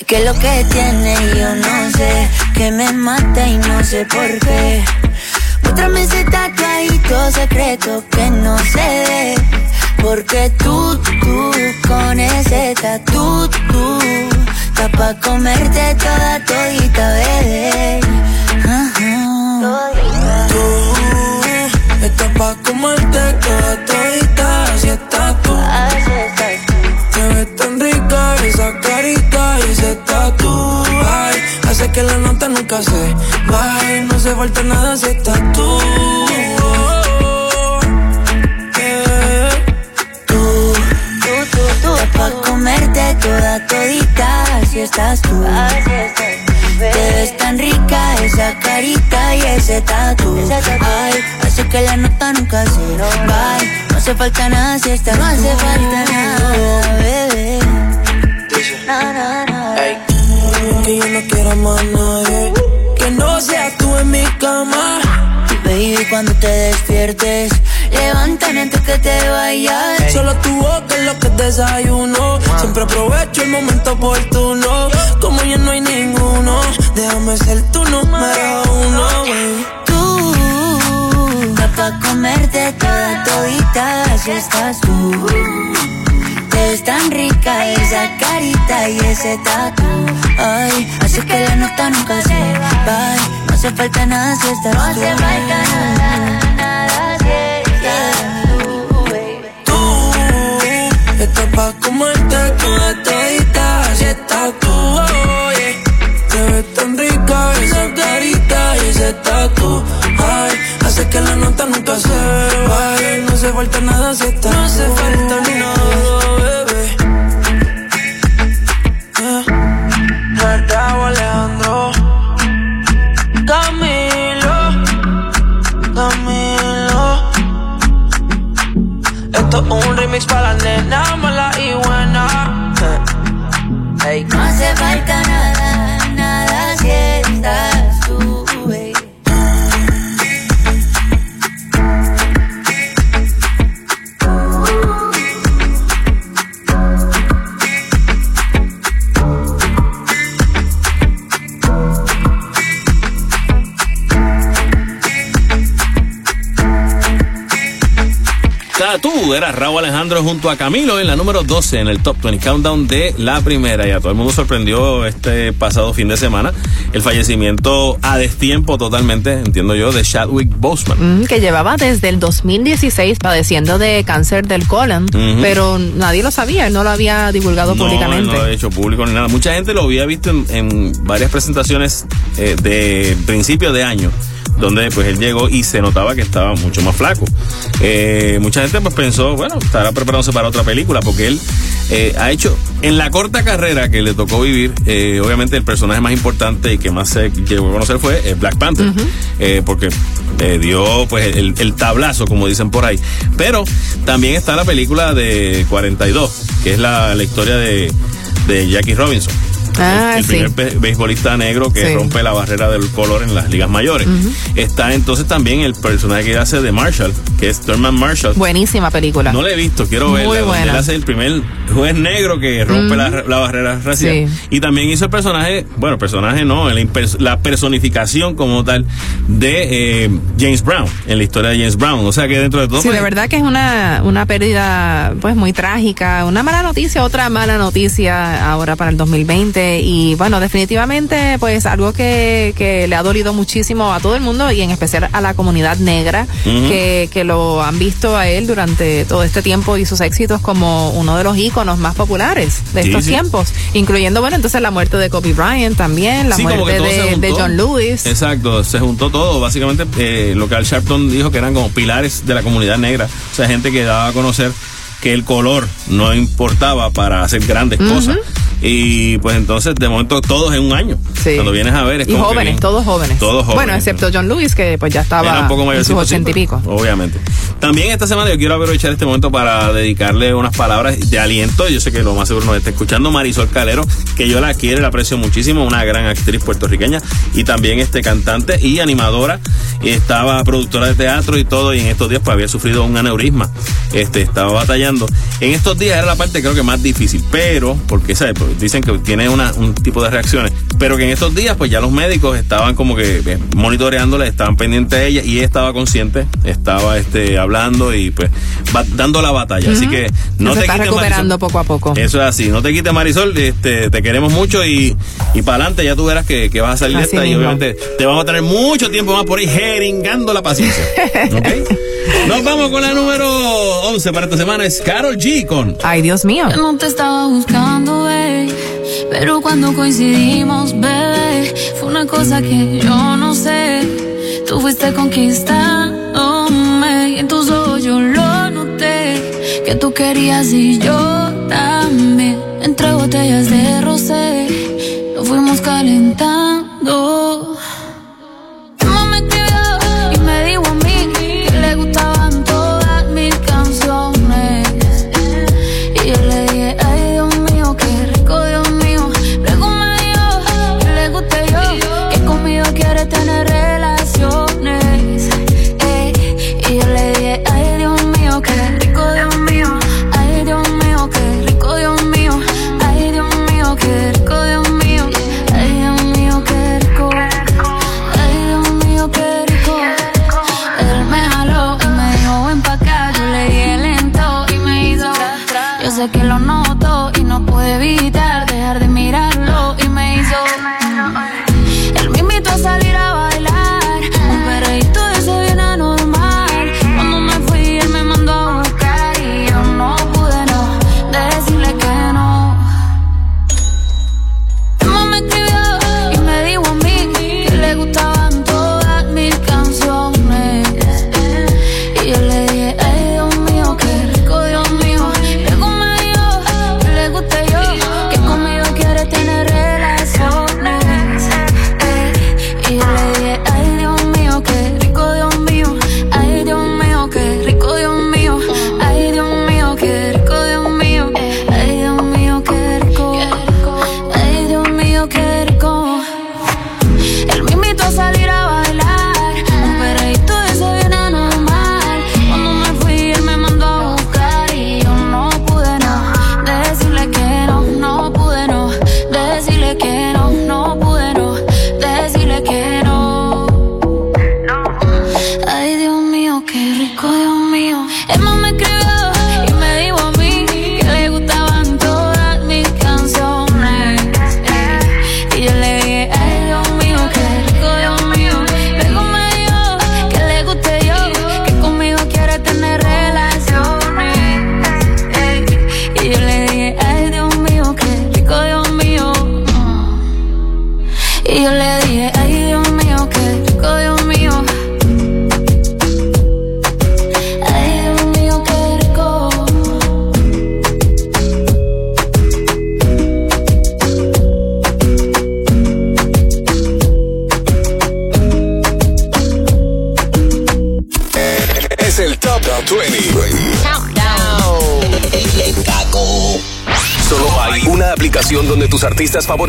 Que lo que tiene yo no sé. Que me mata y no sé por qué. Muéstrame ese tatuadito secreto que no se ve. Porque tú, tú, con ese tatu, tú, está pa' comerte toda todita, bebé. Tú estás pa' comerte toda todita, así estás tú. Te ves tan rica esa carita que la nota nunca se baje. No hace falta nada si estás tú. Yeah. Tú, tú, tú, tú, pa' comerte toda todita, así estás tú. Te ves tan rica esa carita y ese tatu. Ay, hace que la nota nunca se vaya. No hace falta nada si estás No hace falta nada, bebé. No, no, no que yo no quiero más nadie. Que no seas tú en mi cama. Baby, cuando te despiertes, levántame antes que te vayas. Solo tu boca es lo que desayuno. Siempre aprovecho el momento oportuno. Como ya no hay ninguno, déjame ser tú tu número uno. Baby. Tú, pa' comerte toda todita, si estás tú Ves tan rica esa carita y ese tatu. Ay, hace que la nota nunca se va. No hace falta nada si estás tú. No hace falta nada, nada si estás tú. Tú estás pa' comerte toda todita si estás tú. Oye, te ves tan rica esa carita y ese tatu. Ay, hace que la nota nunca se vaya. No hace falta nada si estás No hace falta nada, Esto es un remix para la nena mala Tú eras Raúl Alejandro junto a Camilo en la número 12 en el Top 20 Countdown de la primera. Y a todo el mundo sorprendió este pasado fin de semana el fallecimiento a destiempo totalmente, entiendo yo, de Chadwick Boseman. Mm, que llevaba desde el 2016 padeciendo de cáncer del colon, pero nadie lo sabía, él no lo había divulgado No, públicamente. no lo ha hecho público ni nada. Mucha gente lo había visto en, en varias presentaciones eh, de principio de año, donde pues él llegó y se notaba que estaba mucho más flaco. Eh, mucha gente pues pensó, bueno, estará preparándose para otra película, porque él eh, ha hecho, en la corta carrera que le tocó vivir, eh, obviamente el personaje más importante y que más se llegó a conocer fue Black Panther, porque dio pues el, el tablazo, como dicen por ahí. Pero también está la película de 42, que es la, la historia de, de Jackie Robinson. Ah, el sí. primer be- beisbolista negro que Sí. rompe la barrera del color en las ligas mayores. Está entonces también el personaje que hace de Marshall, que es Thurman Marshall. Buenísima película. No la he visto, quiero Muy verla. donde buena. Él hace el primer juez negro que rompe la, la barrera racial. Sí. Y también hizo el personaje, bueno, personaje no, la, impers- la personificación como tal de eh, James Brown, en la historia de James Brown. O sea que dentro de todo. Sí, pues, de verdad que es una, una pérdida pues muy trágica, una mala noticia, otra mala noticia ahora para el 2020 y bueno, definitivamente pues algo que, que le ha dolido muchísimo a todo el mundo y en especial a la comunidad negra que, que lo han visto a él durante todo este tiempo y sus éxitos como uno de los íconos más populares de Sí, estos sí. tiempos, incluyendo bueno, entonces la muerte de Kobe Bryant también, la Sí, muerte de, de. John Lewis. Exacto, se juntó todo. Básicamente, eh, lo que Al Sharpton dijo que eran como pilares de la comunidad negra. O sea, gente que daba a conocer que el color no importaba para hacer grandes cosas. Y pues entonces, de momento, todos en un año. Cuando vienes a ver, es Y como jóvenes, todos jóvenes. Todos jóvenes. Bueno, excepto John Lewis, que pues ya estaba Era un poco en sus ochenta y pico. Obviamente. También esta semana yo quiero aprovechar este momento para dedicarle unas palabras de aliento. Yo sé que lo más seguro nos está escuchando Marisol Calero, que yo la quiero y la aprecio muchísimo, una gran actriz puertorriqueña y también este cantante y animadora. Estaba productora de teatro y todo, y en estos días pues había sufrido un aneurisma. Este, estaba batallando. En estos días era la parte creo que más difícil, pero, porque ¿sabes? Pues dicen que tiene una, un tipo de reacciones, pero que en estos días pues ya los médicos estaban como que eh, monitoreándola, estaban pendientes de ella y ella estaba consciente, estaba este hablando y pues va- dando la batalla. Así que no se te quites recuperando poco a poco. Eso es así, no te quites Marisol, este, te queremos mucho y, y para adelante ya tú verás que, que vas a salir de esta y obviamente te vamos a tener mucho tiempo más por ahí jeringando la paciencia. (laughs) ¿Ok? Nos vamos con la número 11 para esta semana, es Carol G con... Ay, Dios mío. No te estaba buscando, babe. Pero cuando coincidimos, bebé, fue una cosa que yo no sé. Tú fuiste conquistándome y en tus ojos yo lo noté. Que tú querías y yo también. Entre botellas de rosé, nos fuimos calentando.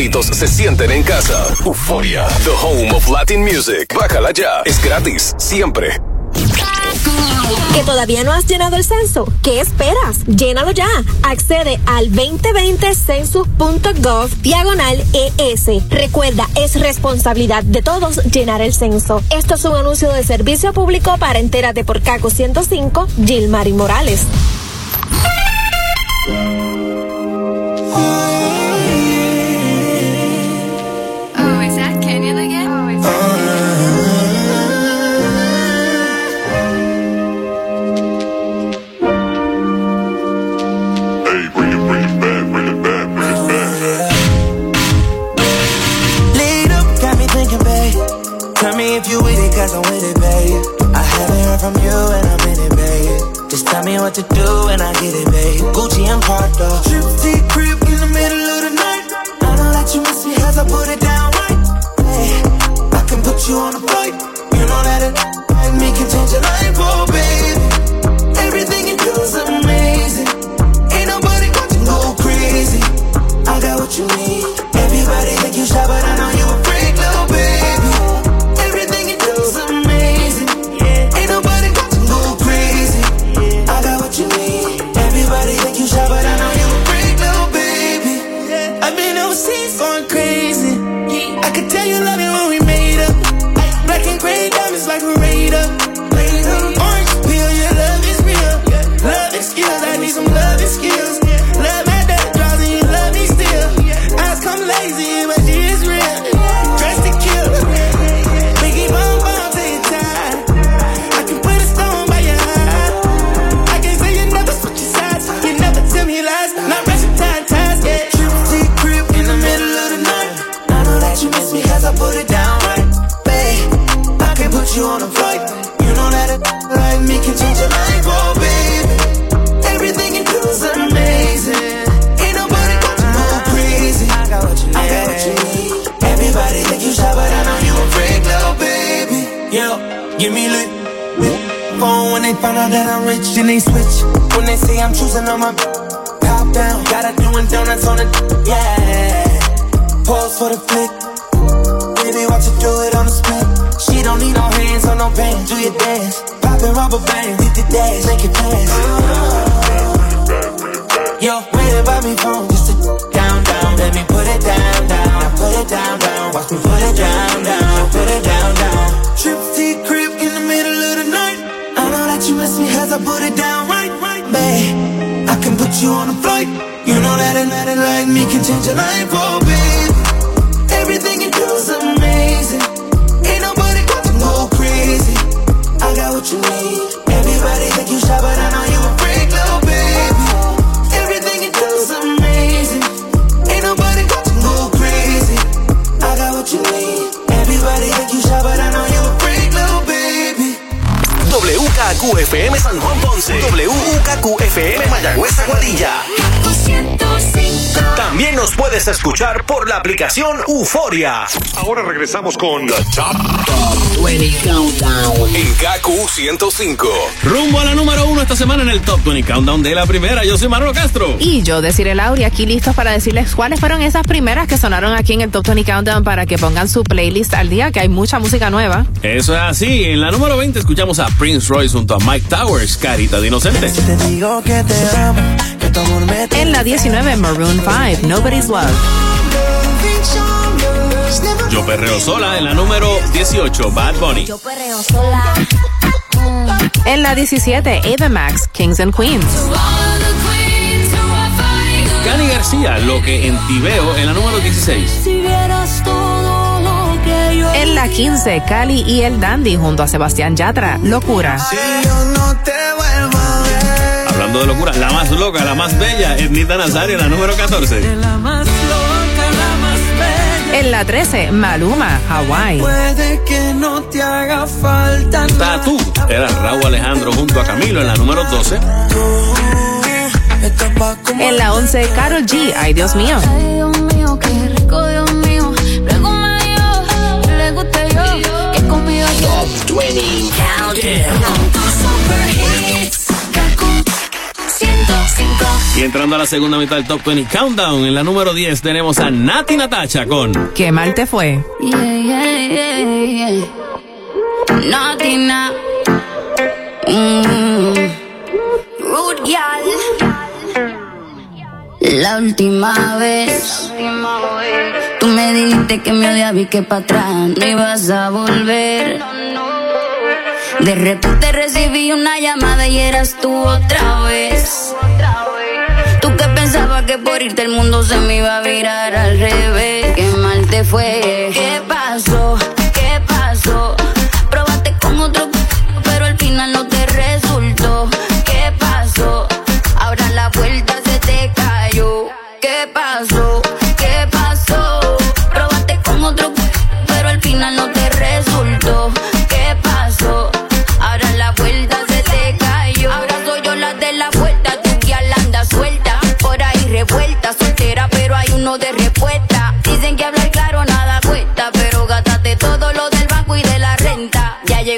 Se sienten en casa. Euforia, the home of Latin music. Bájala ya. Es gratis, siempre. ¿Que todavía no has llenado el censo? ¿Qué esperas? Llénalo ya. Accede al 2020census.gov diagonal ES. Recuerda, es responsabilidad de todos llenar el censo. Esto es un anuncio de servicio público para Entérate por Caco 105, Gilmary Morales. Choosing on my top down, gotta doing donuts on the yeah. Pause for the flick. Baby, watch her do it on the spin. She don't need no hands or no pants. Do your dance. Poppin' rubber bands, hit the dash, make it pass. Yo, waiting by me phone just to down, down. Let me put it down, down. Now put it down, down. Watch me put it down, down. Put it down, down. Trip T crib in the middle of the night. I know that you miss me as I put it down put you on a flight. You know that another like me can change your life, oh babe. Everything you do is amazing. Ain't nobody got to go crazy. I got what you need. WKQFM San Juan Ponce. WKQFM Mayagüez Aguadilla. También nos puedes escuchar por la aplicación Euforia. Ahora regresamos con The Top, 20 Countdown. en KQ 105. Rumbo a la número uno esta semana en el Top 20 Countdown de la primera. Yo soy Manolo Castro. Y yo, Desiree Lauri, aquí listos para decirles cuáles fueron esas primeras que sonaron aquí en el Top 20 Countdown para que pongan su playlist al día, que hay mucha música nueva. Eso es así. En la número 20 escuchamos a Prince Royce junto a Mike Towers, Carita de Inocente. Te digo que te amo, que tu amor me En la 19, Maroon 5, Nobody's Love. Yo perreo sola en la número 18, Bad Bunny. Yo perreo sola. En la 17, Ava Max, Kings and Queens. Cani García, lo que en Tibeo en la número 16. Si vieras todo lo que yo En la 15, Cali y el Dandy junto a Sebastián Yatra, Locura. Hablando de locura, la más loca, la más bella, Ednita Nazario la número 14. La más loca, la más bella. En la 13, Maluma, Hawaii. Puede que no te haga falta. Tatu era Raúl Alejandro junto a Camilo en la número 12. En la 11, Karol G, ay Dios mío. Ay, Dios mío, qué rico, Dios mío. Le yo. Que conmigo yo. 20 Countdown. Y entrando a la segunda mitad del Top 20 Countdown, en la número 10 tenemos a Nati Natacha con Qué mal te fue. Yeah, yeah, yeah, yeah. Naughty now. Mm. Rude girl. La última vez. Tú me dijiste que me odiabas y que para atrás no ibas a volver. De repente recibí una llamada y eras tú otra vez. Pensabas que por irte el mundo se me iba a virar al revés. Qué mal te fue. ¿Qué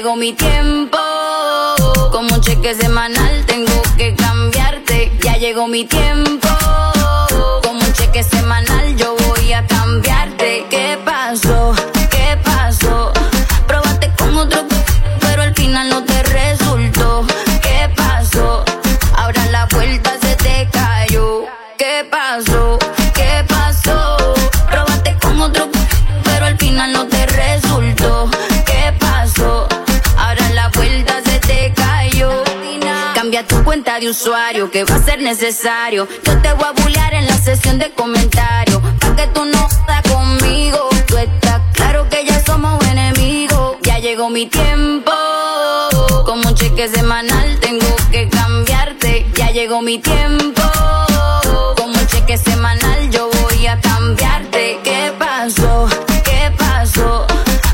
llegó mi tiempo, como un cheque semanal tengo que cambiarte. Ya llegó mi tiempo, como un cheque semanal yo voy a cambiarte. ¿Qué pasó? ¿Qué pasó? Probaste con otro, pero al final no te resultó. ¿Qué pasó? Ahora la vuelta se te cayó. ¿Qué pasó? De usuario que va a ser necesario. Yo te voy a bullear en la sesión de comentarios. Pa' que tú no estás conmigo. Tú estás claro que ya somos enemigos. Ya llegó mi tiempo. Como un cheque semanal tengo que cambiarte. Ya llegó mi tiempo. Como un cheque semanal yo voy a cambiarte. ¿Qué pasó? ¿Qué pasó?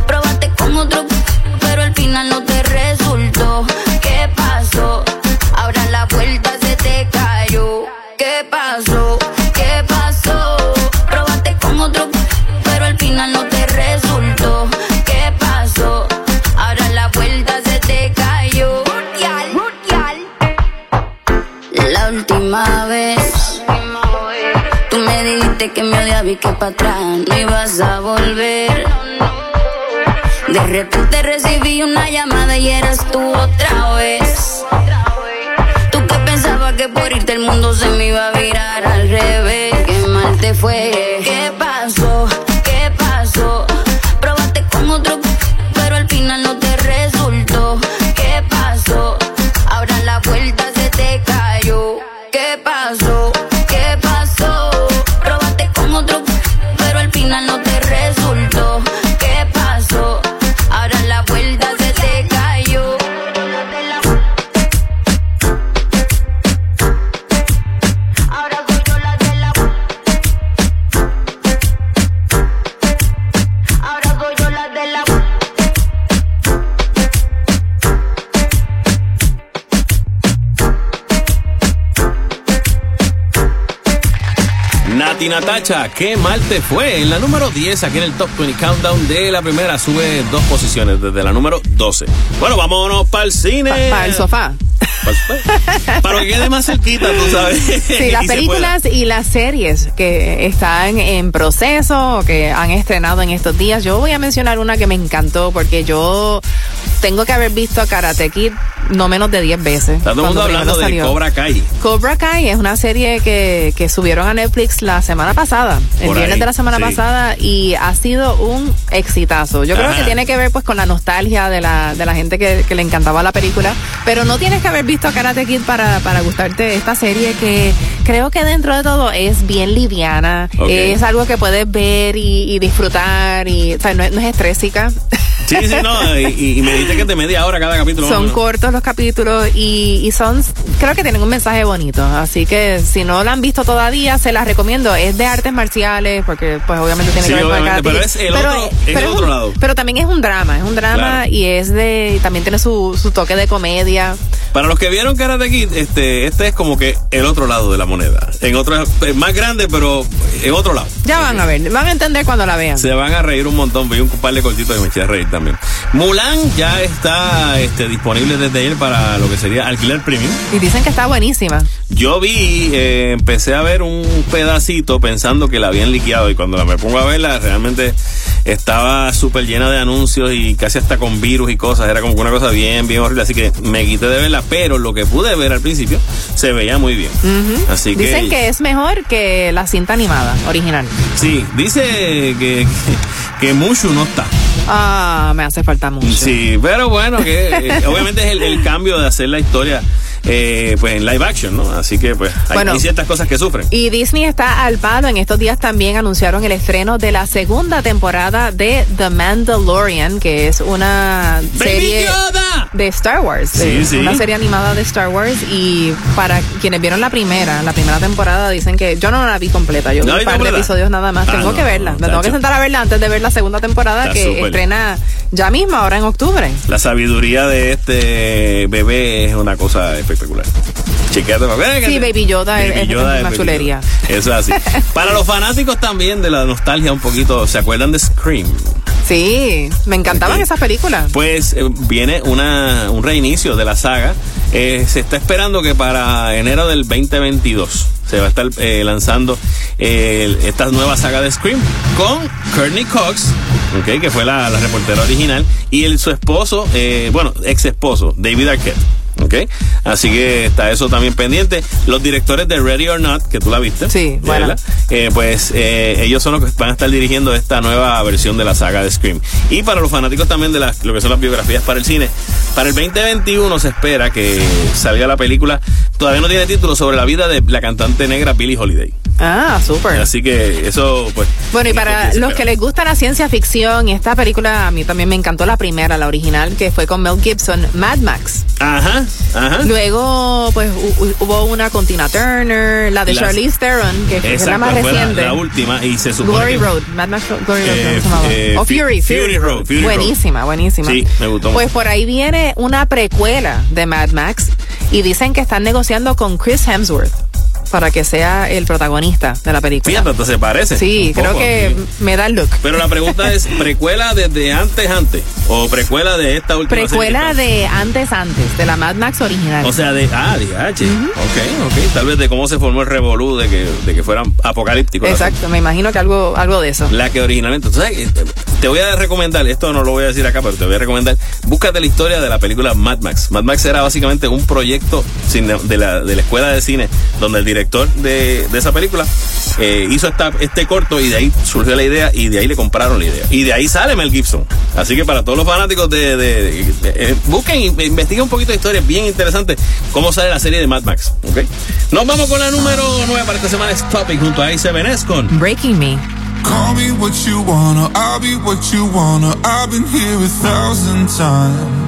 Probaste con otro, pero al final no te y que para atrás no ibas a volver. De repente recibí una llamada y eras tú otra vez. Tú que pensabas que por irte el mundo se me iba a virar al revés. Qué mal te fue. Natacha. Qué mal te fue. En la número 10, aquí en el Top 20 Countdown de la primera, sube dos posiciones desde la número 12. Bueno, vámonos para el cine. Para el sofá. (laughs) Para lo que quede más cerquita, tú sabes. Sí, (laughs) las Y películas y las series que están en proceso o que han estrenado en estos días. Yo voy a mencionar una que me encantó porque yo tengo que haber visto Karate Kid no menos de 10 veces. Está todo el mundo hablando de salió. Cobra Kai. Cobra Kai es una serie que, que subieron a Netflix la semana pasada, el Por viernes ahí, de la semana sí. pasada, y ha sido un exitazo. Yo creo Ajá. que tiene que ver pues con la nostalgia de la, de la gente que, que le encantaba la película, pero no tienes que haber visto Karate Kid para, para gustarte esta serie que creo que dentro de todo es bien liviana, es algo que puedes ver y, y disfrutar, y o sea, no, es- no es estrésica. Sí, sí, no, y, y me dijiste que de media hora cada capítulo. Son cortos los capítulos y, y son, creo que tienen un mensaje bonito. Así que si no lo han visto todavía, se las recomiendo. Es de artes marciales, porque pues obviamente tiene Sí, que ver con el pero es el otro- es el un- otro lado. Pero también es un drama, es un drama Claro. y es de, y también tiene su, su toque de comedia. Para los que vieron Karate Kid, este, este es como que el otro lado de la moneda. En otro, es más grande, pero en otro lado. Ya van a ver, van a entender cuando la vean. Se van a reír un montón. Vi un par de cortitos que me eché a reír también. Mulan ya está este, disponible desde ayer para lo que sería alquiler premium. Y dicen que está buenísima. Yo vi, eh, empecé a ver un pedacito pensando que la habían liqueado y cuando la me pongo a verla realmente estaba súper llena de anuncios y casi hasta con virus y cosas. Era como una cosa bien, bien horrible. Así que me quité de verla, pero lo que pude ver al principio se veía muy bien. Ujú. Así que... Dicen que es mejor que la cinta animada original. Sí, dice que, que, (laughs) que Mushu no está. Ah, me hace falta mucho. Sí, pero bueno, que eh, obviamente es el, el cambio de hacer la historia eh, pues en live action, ¿no? Así que pues hay, Bueno. hay ciertas cosas que sufren. Y Disney está al palo. En estos días también anunciaron el estreno de la segunda temporada de The Mandalorian, que es una serie de Star Wars. Sí, sí. Una serie animada de Star Wars. Y para quienes vieron la primera, la primera temporada, dicen que yo no la vi completa. Yo vi ¿No la un par de episodios nada más. Ah, tengo no, que verla. Me tengo que sentar a verla antes de ver la segunda temporada Está que estrena ya mismo, ahora en octubre. La sabiduría de este bebé es una cosa espectacular. Ver. Sí, Baby Yoda es- Baby es- Yoda es una chulería. Yoda. Eso es así. (laughs) Para los fanáticos también de la nostalgia un poquito, ¿se acuerdan de Scream? Sí, me encantaban esas películas. Pues eh, viene una, un reinicio de la saga. Eh, se está esperando que para enero del 2022 se va a estar eh, lanzando esta nueva saga de Scream con Courtney Cox, okay, que fue la, la reportera original, y el, su esposo, bueno, ex esposo, David Arquette. ¿Ok? Así que está eso también pendiente. Los directores de Ready or Not, que tú la viste. Sí, buena. pues eh, ellos son los que van a estar dirigiendo esta nueva versión de la saga de Scream. Y para los fanáticos también de las, lo que son las biografías para el cine, para el 2021 se espera que salga la película, todavía no tiene título, sobre la vida de la cantante negra Billie Holiday. Ah, súper. Así que eso, pues. Bueno, y para los que les gusta la ciencia ficción, esta película a mí también me encantó la primera, la original, que fue con Mel Gibson, Mad Max. Ajá, ajá. Luego, pues hu- hu- hubo una con Tina Turner, la de Las- Charlize Theron, que es la Exacto, más fue la, reciente. la última y se supone Glory que- Road, Mad Max Glory Road, Eh, ¿cómo se llamaba? eh, O Fu- Fury, Fury Road, Fury Road. buenísima, buenísima. Sí, me gustó Pues mucho. por ahí viene una precuela de Mad Max y dicen que están negociando con Chris Hemsworth para que sea el protagonista de la película. Fíjate, hasta se parece. Sí, creo poco, que sí. me da el look. Pero la pregunta es, ¿precuela desde antes antes? ¿O precuela de esta última Precuela serie? de antes antes, de la Mad Max original. O sea, de... Ah, de H. Ok, ok. Tal vez de cómo se formó el revolú de que, de que fueran apocalípticos. Exacto, me imagino que algo, algo de eso. La que originalmente. Entonces, te voy a recomendar, esto no lo voy a decir acá, pero te voy a recomendar. Búscate la historia de la película Mad Max. Mad Max era básicamente un proyecto de la, de la escuela de cine, donde el director de, de esa película eh, hizo esta, este corto y de ahí surgió la idea y de ahí le compraron la idea. Y de ahí sale Mel Gibson. Así que para todos los fanáticos de. de- de- de- eh, busquen, investiguen un poquito de historia, bien interesante, cómo sale la serie de Mad Max. ¿ok? Nos vamos con la número 9 para esta semana, es Topic, junto a A7S con Breaking Me. Call me what you wanna, I'll be what you wanna. I've been here a thousand times.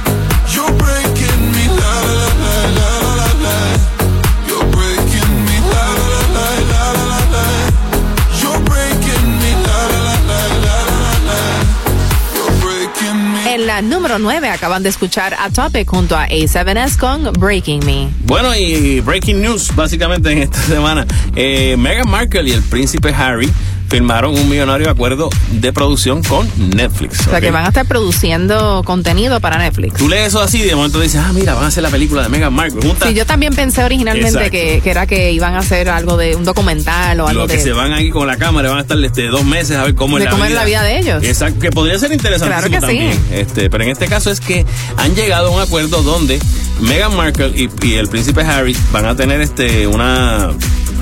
Número 9 acaban de escuchar a Topic junto a A7S con Breaking Me. Bueno, y breaking news básicamente en esta (laughs) semana. Eh, Meghan Markle y el príncipe Harry firmaron un millonario acuerdo de producción con Netflix. O sea que van a estar produciendo contenido para Netflix. Tú lees eso así y de momento dices, ah, mira, van a hacer la película de Meghan Markle. Junta Sí, yo también pensé originalmente que, que era que iban a hacer algo de un documental o algo lo que de. se van ahí con la cámara van a estar este, dos meses a ver cómo De es la cómo vida. la vida de ellos. Exacto, que podría ser interesantísimo Claro que sí. también. Este, pero en este caso es que han llegado a un acuerdo donde Meghan Markle y, y el príncipe Harry van a tener este una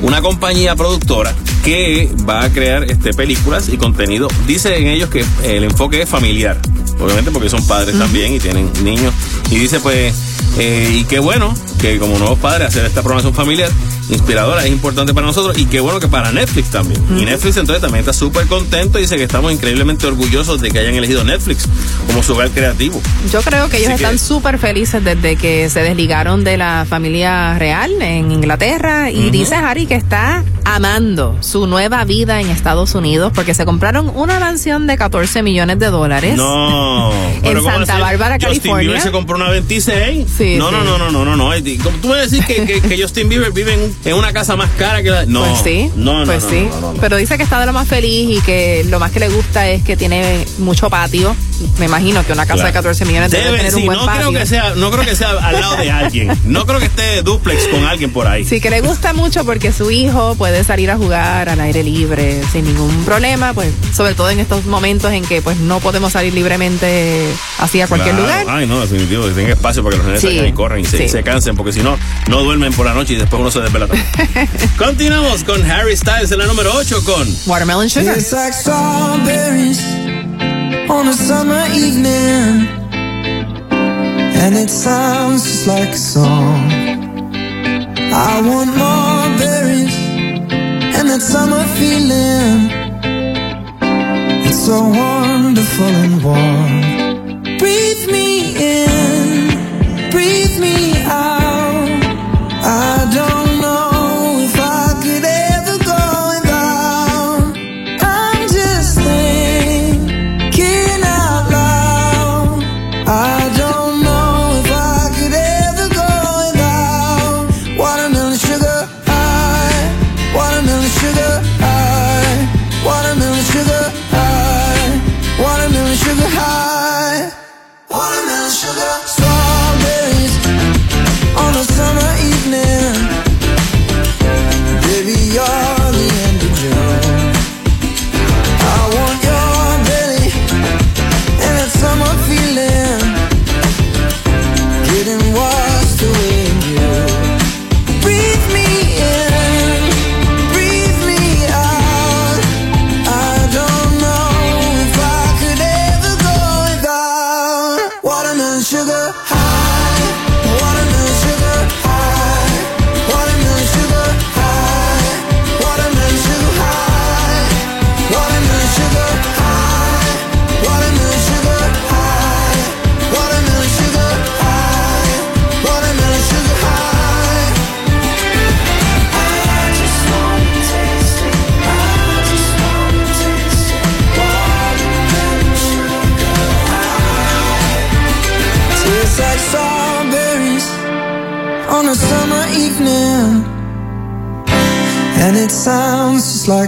una compañía productora que va a crear este películas y contenido. Dicen ellos que el enfoque es familiar, obviamente porque son padres también y tienen niños. Y dice pues, eh, y qué bueno que como nuevos padres hacer esta programación familiar inspiradora es importante para nosotros y qué bueno que para Netflix también. Y Netflix entonces también está súper contento y dice que estamos increíblemente orgullosos de que hayan elegido Netflix como su hogar creativo. Yo creo que ellos Así que- están súper felices desde que se desligaron de la familia real en Inglaterra y dice Harry que está amando su nueva vida en Estados Unidos porque se compraron una mansión de 14 millones de dólares. No. En Pero ¿cómo Santa? Bárbara, Justin California. Bieber se compró una 26. Sí, no, no, sí. no, no, no, no, no. Tú me decís que, que, que Justin Bieber vive en, un- en una casa más cara que la. No. Pues sí, No, no, pues no, sí. no. Pero dice que está de lo más feliz y que lo más que le gusta es que tiene mucho patio. Me imagino que una casa de Claro. 14 millones debe, Debe, tener sí, un buen no patio. creo que sea, no creo que sea al lado de alguien. No creo que esté duplex con alguien por ahí. Sí, que le gusta mucho porque su hijo puede salir a jugar al aire libre sin ningún problema, pues sobre todo en estos momentos en que pues no podemos salir libremente así a cualquier Claro. lugar. Ay, no, definitivo, que tenga espacio para que los nenes Sí, salgan y corran y se, sí. se cansen, porque si no, no duermen por la noche y después uno se desvela. (laughs) Continuamos con Harry Styles en la número 8 con Watermelon Sugar. It's like strawberries on a summer evening, and it sounds just like a song. I want more berries and that summer feeling. It's so wonderful and warm. Breathe me in, breathe me out. I don't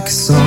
like.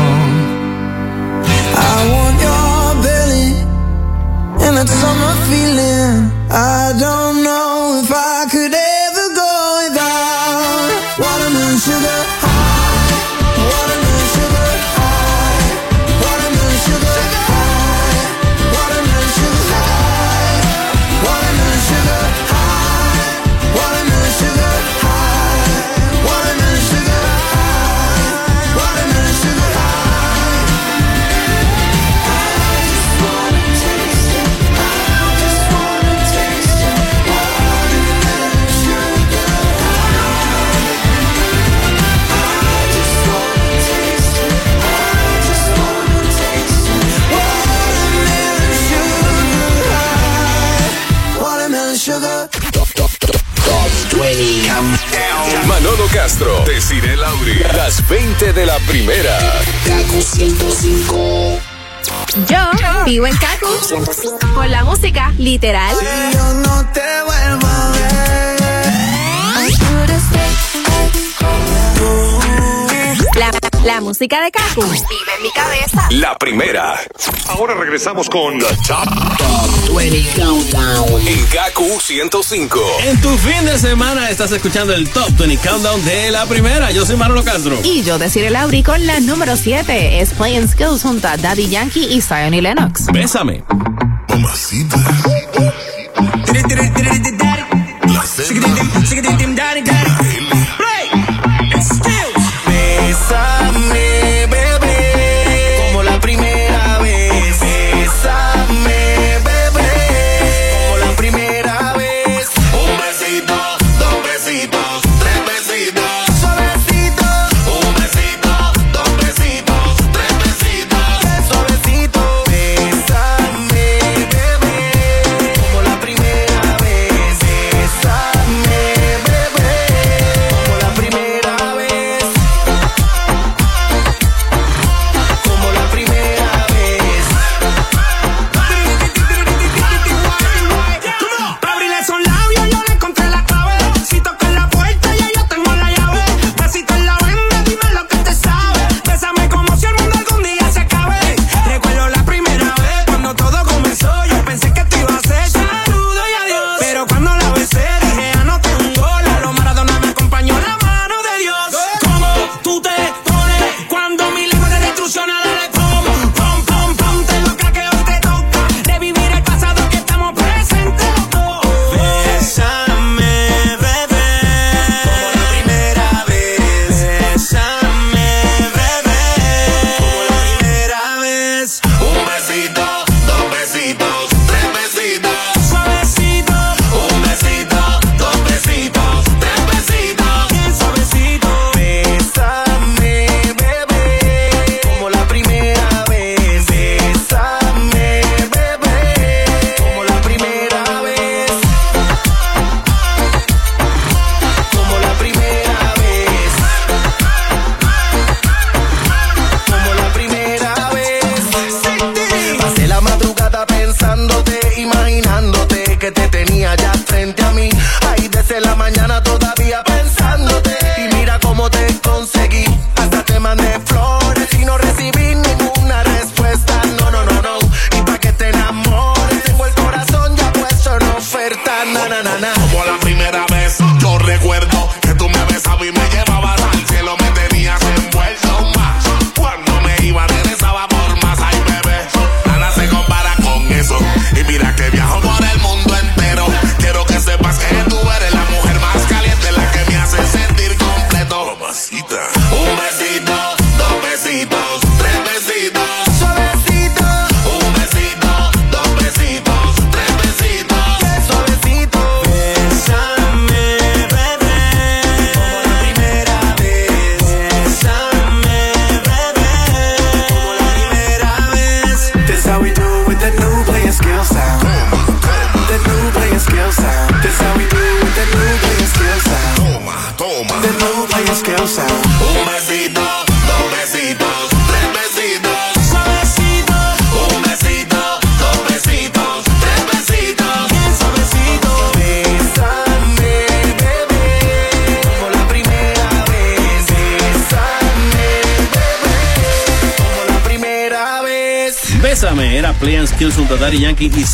música de Kaku. Vive en mi cabeza. La primera. Ahora regresamos con la Top, Top 20 Countdown. En Kaku 105. En tu fin de semana estás escuchando el Top 20 Countdown de la primera. Yo soy Manolo Castro. Y yo, Desiree Lauri, con la número 7. Es Play and Skills junto a Daddy Yankee y Zion y Lennox. Bésame.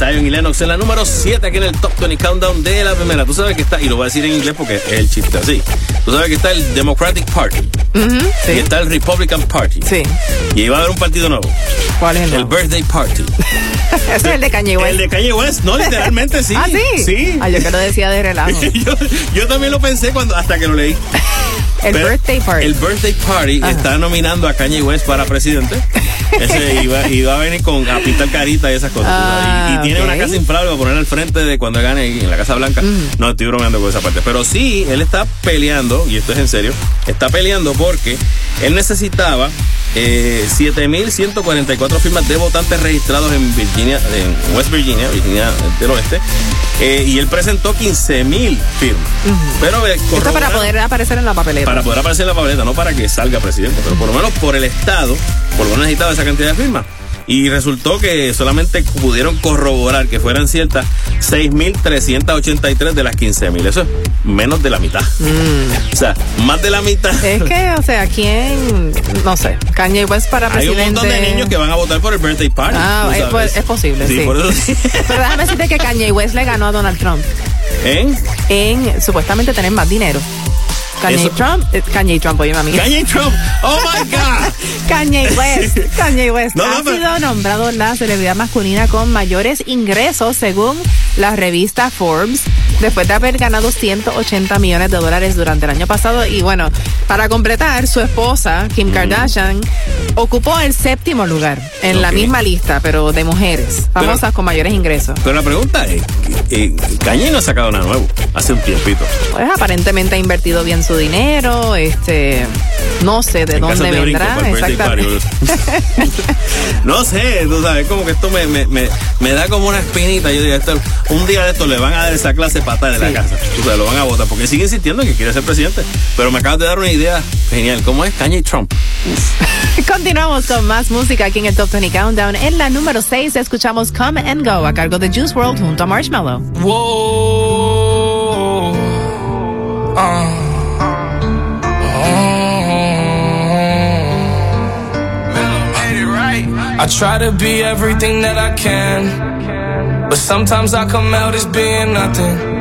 Zion y Lennox en la número 7 aquí en el Top 20 Countdown de la primera. Tú sabes que está, y lo voy a decir en inglés porque es el chiste así. Tú sabes que está el Democratic Party y está el Republican Party. Sí. Y va a haber un partido nuevo. ¿Cuál es el El Birthday Party. (laughs) Ese es el de Kanye West. El de Kanye West, no, (laughs) literalmente sí. ¿Ah, sí? Sí. Ah, yo que lo decía de relajo. (laughs) yo, yo también lo pensé cuando hasta que lo leí. El Pero birthday party. El Birthday Party está nominando a Kanye West para presidente. Ese (laughs) iba, iba a venir con a pintar carita y esas cosas. Ah, y, y tiene una casa inflable para poner al frente de cuando gane en la Casa Blanca. No estoy bromeando con esa parte. Pero sí, él está peleando, y esto es en serio, está peleando porque él necesitaba eh, 7.144 firmas de votantes registrados en Virginia, en West Virginia, Virginia del Oeste. eh, y él presentó 15.000 firmas. Pero eh, Esto es para poder aparecer en la papeleta. para poder aparecer en la papeleta, no para que salga presidente, pero por lo menos por el Estado, por lo menos necesitaba esa cantidad de firmas. Y resultó que solamente pudieron corroborar que fueran ciertas 6.383 de las 15.000. Eso es menos de la mitad. (laughs) O sea, más de la mitad. Mm. Es que, o sea, ¿quién? No sé. Kanye West para Hay un presidente. montón de niños que van a votar por el birthday party. Ah, es, pues, es posible, sí. por eso (laughs) sí. Pero déjame decirte que Kanye West le ganó a Donald Trump ¿En? en supuestamente tener más dinero. Kanye Eso- Trump, eh, Kanye Trump, oye mami. Kanye Trump. Oh my (laughs) God. Kanye West, (laughs) Kanye West No, ha sido nombrado la celebridad masculina con mayores ingresos según la revista Forbes, después de haber ganado 180 millones de dólares durante el año pasado. Y bueno, para completar, su esposa, Kim Kardashian, ocupó el séptimo lugar en la misma lista, pero de mujeres famosas con mayores ingresos. Pero la pregunta es, eh, Kanye no ha sacado nada nuevo hace un tiempito. Pues aparentemente ha invertido bien su dinero, este, no sé de En dónde brinco vendrá para birthday exactamente. No sé, tú sabes, como que esto me, me, me, me da como una espinita. Yo digo, esto, un día de esto le van a dar esa clase patada de la casa. Tú sabes, lo van a votar porque sigue insistiendo en que quiere ser presidente. Pero me acabas de dar una idea genial. ¿Cómo es Kanye Trump? (laughs) Continuamos con más música aquí en el Top 20 Countdown. En la número 6 escuchamos Come and Go a cargo de Juice World junto a Marshmallow. Whoa. Uh. I try to be everything that I can, but sometimes I come out as being nothing.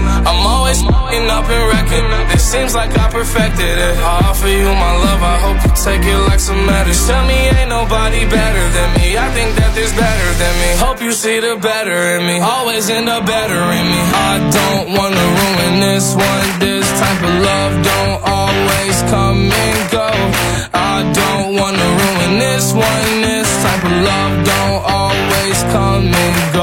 I'm always f***ing up and wrecking. It seems like I perfected it. I offer you my love, I hope you take it like some medicine. Tell me ain't nobody better than me. I think that there's better than me. Hope you see the better in me. Always end up better in me. I don't wanna ruin this one. This type of love don't always come and go. I don't wanna ruin this one. This type of love don't always come and go.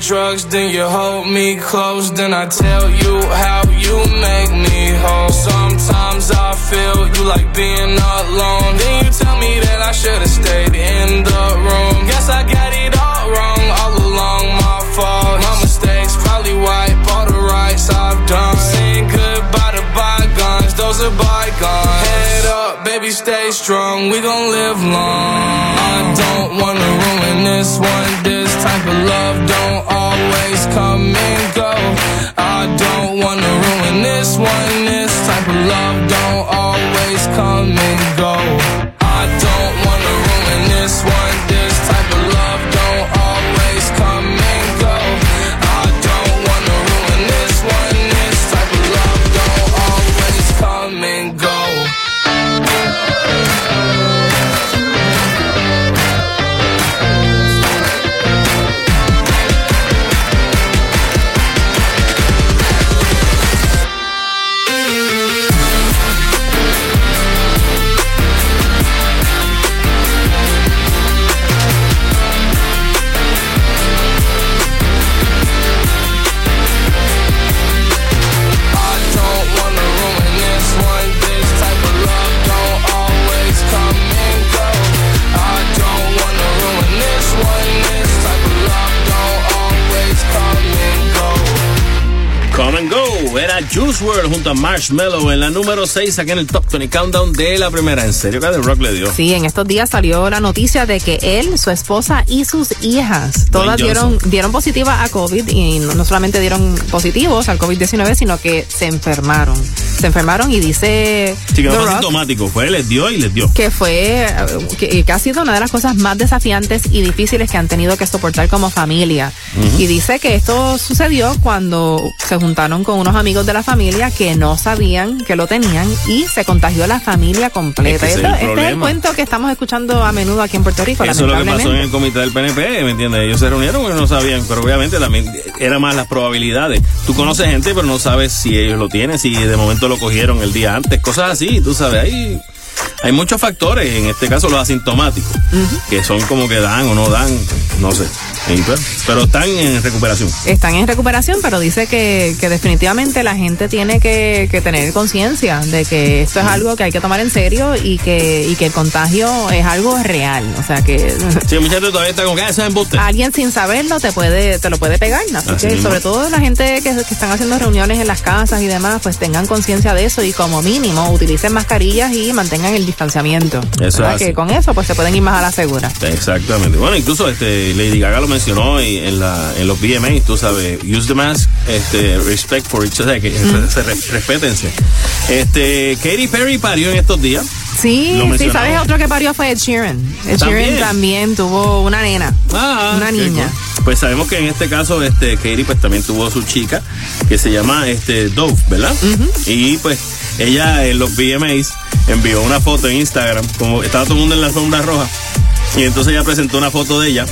Drugs, then you hold me close, then I tell you how you make me whole. Sometimes I feel you like being alone. Then you tell me that I should've stayed in the room. Guess I got it all wrong all along. My fault, my mistakes probably wipe those are. Head up, baby, stay strong. We gon' live long. I don't wanna ruin this one. This type of love don't always come and go. I don't wanna ruin this one. This type of love don't always come and go. I don't wanna A Marshmello en la número 6 aquí en el Top 20 Countdown de la primera. ¿En serio que The Rock le dio? Sí, en estos días salió la noticia de que él, su esposa y sus hijas todas dieron, dieron positiva a COVID y no, no solamente dieron positivos al COVID-19, sino que se enfermaron. Se enfermaron y dice Sí, que no fue sintomático. Fue, les dio y les dio. que fue eh, que, que ha sido una de las cosas más desafiantes y difíciles que han tenido que soportar como familia. Y dice que esto sucedió cuando se juntaron con unos amigos de la familia que no sabían que lo tenían y se contagió la familia completa. Es que es este es el cuento que estamos escuchando a menudo aquí en Puerto Rico. Eso es lo que pasó en el comité del PNP, ¿me entiendes? Ellos se reunieron porque no sabían, pero obviamente también era más las probabilidades. Tú conoces gente, pero no sabes si ellos lo tienen, si de momento lo cogieron el día antes, cosas así, tú sabes, hay, hay muchos factores, en este caso los asintomáticos, que son como que dan o no dan, no sé, pero están en recuperación. Están en recuperación, pero dice que, que definitivamente la gente tiene que, que tener conciencia de que esto es algo que hay que tomar en serio y que, y que el contagio es algo real. O sea que (laughs) Sí, mucha gente todavía está con que "Ah, eso es embuste. alguien sin saberlo te puede, te lo puede pegar. Así, Así que mismo. sobre todo la gente que, que están haciendo reuniones en las casas y demás, pues tengan conciencia de eso y como mínimo utilicen mascarillas y mantengan el distanciamiento. Eso. Que con eso pues se pueden ir más a la segura. Exactamente. Bueno, incluso este Lady Gaga lo mencionó y en, la, en los VMAs, tú sabes, use the mask, este, respect for each other, que se re- respétense. Este, Katy Perry parió en estos días. Sí, sí. ¿sabes otro que parió fue Ed Sheeran? Ed ¿También? Sheeran también tuvo una nena, Ah, una niña. cool. Pues sabemos que en este caso, este, Katy pues también tuvo su chica, que se llama este Dove, ¿verdad? Y pues ella en los VMAs envió una foto en Instagram, como estaba todo el mundo en la alfombra roja, y entonces ella presentó una foto de ella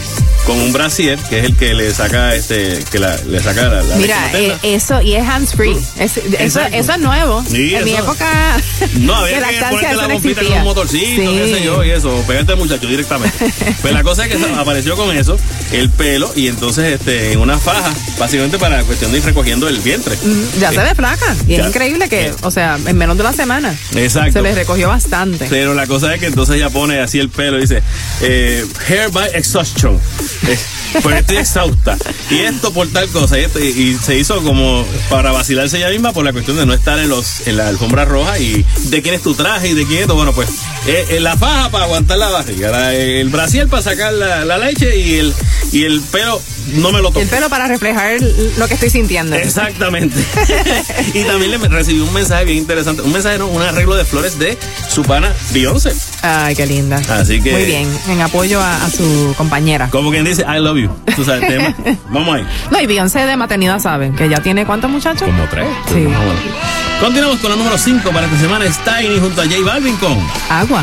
con un brasier, que es el que le saca este, que la, le saca la, la Mira, eh, eso, y es hands free. Es- eso, eso es nuevo. Sí, en mi eso- época (laughs) No, había que ponerte la bombita con un motorcito, Sí. qué sé yo, y eso, pegarte al muchacho directamente. (laughs) pues la cosa es que apareció con eso, el pelo, y entonces este, en una faja, básicamente para cuestión de ir recogiendo el vientre. Mm, Ya Eh, se ve flaca. Y ya. es increíble que, o sea, en menos de una semana. Exacto. Se les recogió bastante. Pero la cosa es que entonces ella pone así el pelo y dice, eh, hair by exhaustion. Eh, porque estoy exhausta. Y esto por tal cosa. Y, esto- y se hizo como para vacilarse ella misma por la cuestión de no estar en los en la alfombra roja y de quién es tu traje y de quién es. Bueno, pues eh, eh, la faja para aguantar la barriga, la- el brasier para sacar la, la leche y el, y el pelo no me lo toco. El pelo para reflejar lo que estoy sintiendo. Exactamente. (laughs) y también le recibí un mensaje bien interesante. Un mensaje, no, un arreglo de flores de su pana Beyoncé. Ay, qué linda. Así que- Muy bien, en apoyo a, a su compañera. Como quien dice, I love you. Tú sabes, tema. (laughs) Vamos ahí. No, y Beyoncé de maternidad saben que ya tiene cuántos muchachos. Como tres. Sí. Continuamos con la número 5 para esta semana. Es Tiny junto a J Balvin con Agua.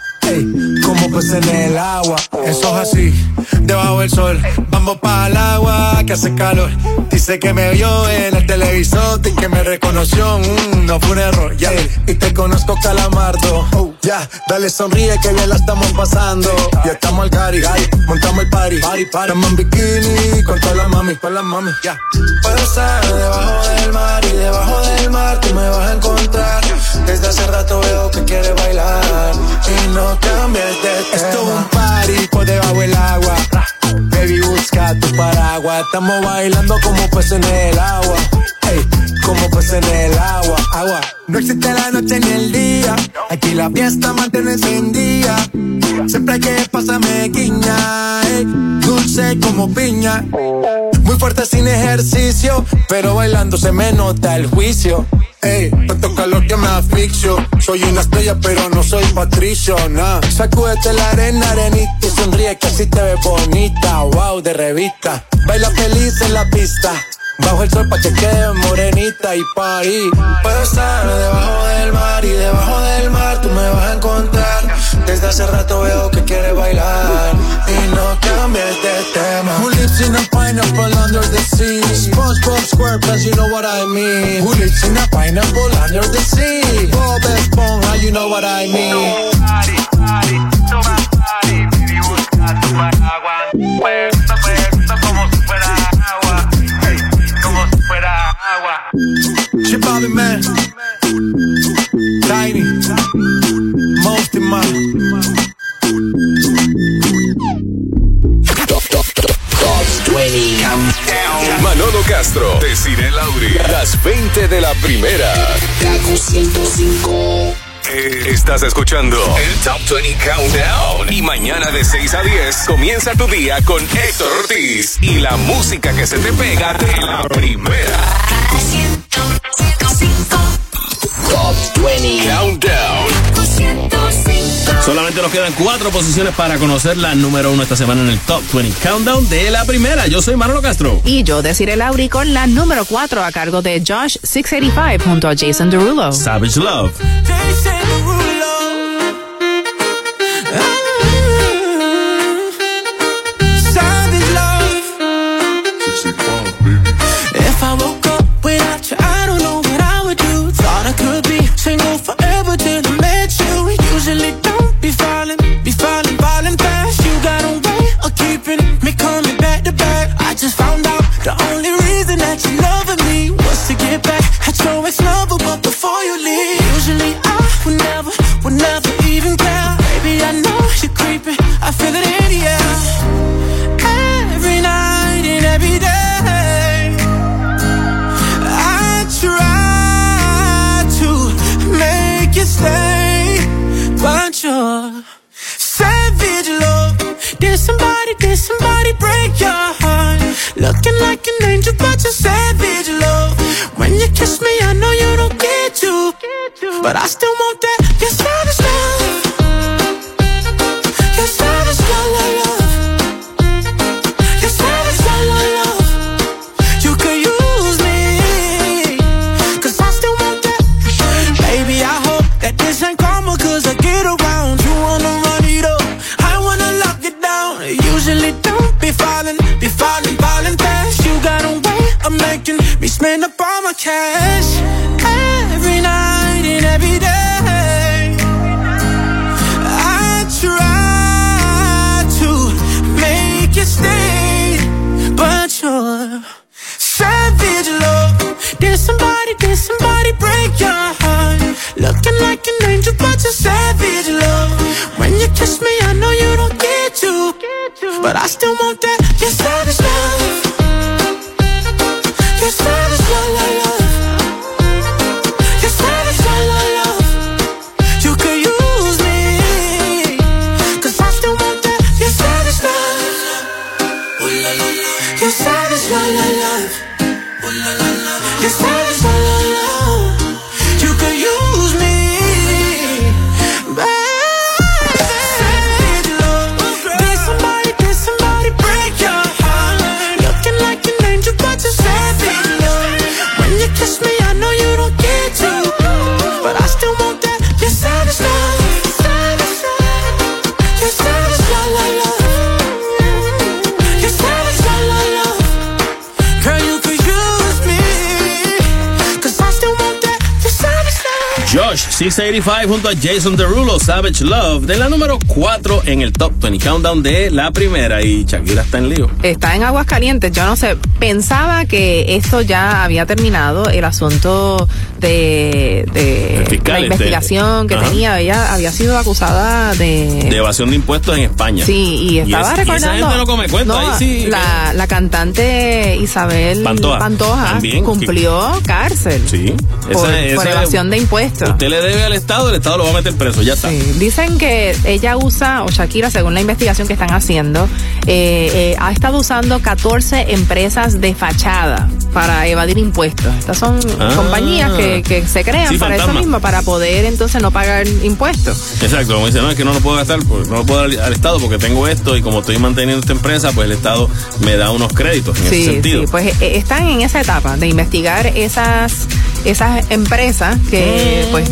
Como peces en el agua. Eso es así, debajo del sol. Vamos para el agua que hace calor. Dice que me vio en el televisor y que me reconoció. Mm, no fue un error. Y te conozco, calamardo. Ya, dale sonríe que bien la estamos pasando. Ya estamos al cari, montamos el party. party, party. Estamos en bikini con todas las mami, con las mami. Ya. Puedo estar debajo del mar y debajo del mar tú me vas a encontrar. Desde hace rato veo que quieres bailar y no cambies de tema. Esto es un party por debajo del agua. Baby, busca tu paraguas. Estamos bailando como peces en el agua. Ey, como peces en el agua. Agua. No existe la noche ni el día. Aquí la fiesta mantiene encendida. Siempre que pasa me guiña. ey, dulce como piña. Muy fuerte sin ejercicio, pero bailando se me nota el juicio. Ey, tanto calor que me asfixio. Soy una estrella, pero no soy patricio, nah. Sacúdete la arena, arenita y sonríe que así te ves bonita. Wow, de revista. Baila feliz en la pista. Bajo el sol pa' chequeo, morenita y parí. Puedo estar debajo del mar y debajo del mar tú me vas a encontrar. Desde hace rato veo que quieres bailar y no cambies de tema. Who lives in a pineapple under the sea? SpongeBob SquarePants, you know what I mean. Who lives in a pineapple under the sea? Bob Esponja, you know what I mean. Nobody, nobody, busca. Bobby Man. Tiny. Most in Manolo Castro, Desiree Lauri, las 20 de la primera. Kaku 105. Estás escuchando el Top 20 Countdown. Y mañana de 6 a 10 comienza tu día con Héctor Ortiz y la música que se te pega de la primera. Top 20 Countdown. Solamente nos quedan cuatro posiciones para conocer la número uno esta semana en el Top 20 Countdown de la primera. Yo soy Manolo Castro. Y yo, Desiree Lauri, con la número 4 a cargo de Josh 685 junto a Jason Derulo. Savage Love. 685 junto a Jason Derulo, Savage Love, de la número 4 en el Top 20 Countdown de la primera. Y Shakira está en lío. Está en aguas calientes, yo no sé, pensaba que esto ya había terminado, el asunto de, de fiscal, la este, investigación que ajá. tenía, ella había sido acusada de... De evasión de impuestos en España. Sí, y estaba es- recordando. esa gente no come cuenta, No, ahí sí. La, la cantante Isabel Pantoja. También. cumplió cárcel. Sí. Por, Esa- por esa- evasión de impuestos. Usted le debe al Estado, el Estado lo va a meter preso, ya está. Dicen que ella usa, o Shakira, según la investigación que están haciendo, eh, eh, ha estado usando 14 empresas de fachada para evadir impuestos. Estas son Ah. compañías que, que se crean Sí, para fantasma. eso mismo, para poder entonces no pagar impuestos. Exacto, como dice, no, es que no lo puedo gastar, pues, no lo puedo dar al, Estado porque tengo esto y como estoy manteniendo esta empresa, pues el Estado me da unos créditos en ese Sí, sentido. sí, pues eh, están en esa etapa de investigar esas, esas empresas que, Mm. pues,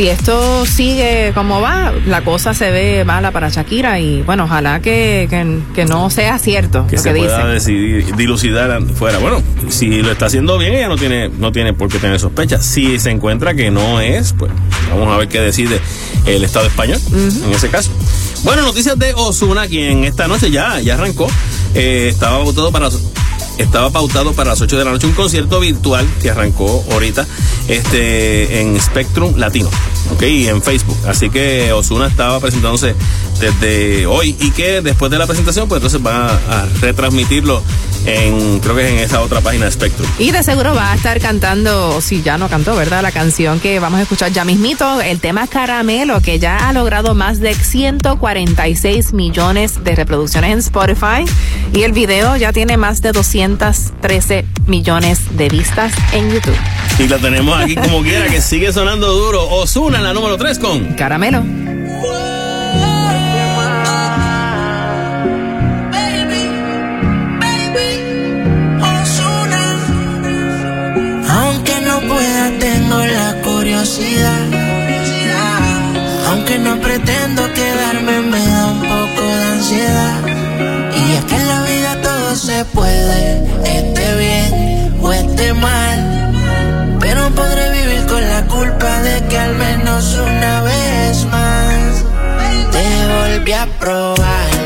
si esto sigue como va, la cosa se ve mala para Shakira y bueno, ojalá que, que, que no sea cierto que lo se que pueda dice. decidir, dilucidar fuera. Bueno, si lo está haciendo bien, ella no tiene, no tiene por qué tener sospechas. Si se encuentra que no es, pues vamos a ver qué decide el Estado español en ese caso. Bueno, noticias de Osuna, quien esta noche ya, ya arrancó. Eh, estaba pautado para estaba pautado para las 8 de la noche un concierto virtual que arrancó ahorita este en Spectrum Latino, ¿ok? Y en Facebook. Así que Osuna estaba presentándose desde hoy y que después de la presentación, pues entonces van a, a retransmitirlo en, creo que es en esa otra página de Spectrum. Y de seguro va a estar cantando, si ya no cantó, ¿verdad? La canción que vamos a escuchar ya mismito, el tema Caramelo, que ya ha logrado más de 146 millones de reproducciones en Spotify. Y el video ya tiene más de 213 millones de vistas en YouTube. Y la tenemos aquí como quiera, que sigue sonando duro. Osuna, la número 3 con Caramelo. Aunque no pueda, tengo la curiosidad. Aunque no pretendo quedarme, me da un poco de ansiedad. Y es que en la vida todo se puede, esté bien o esté mal. Al menos una vez más te volví a probar.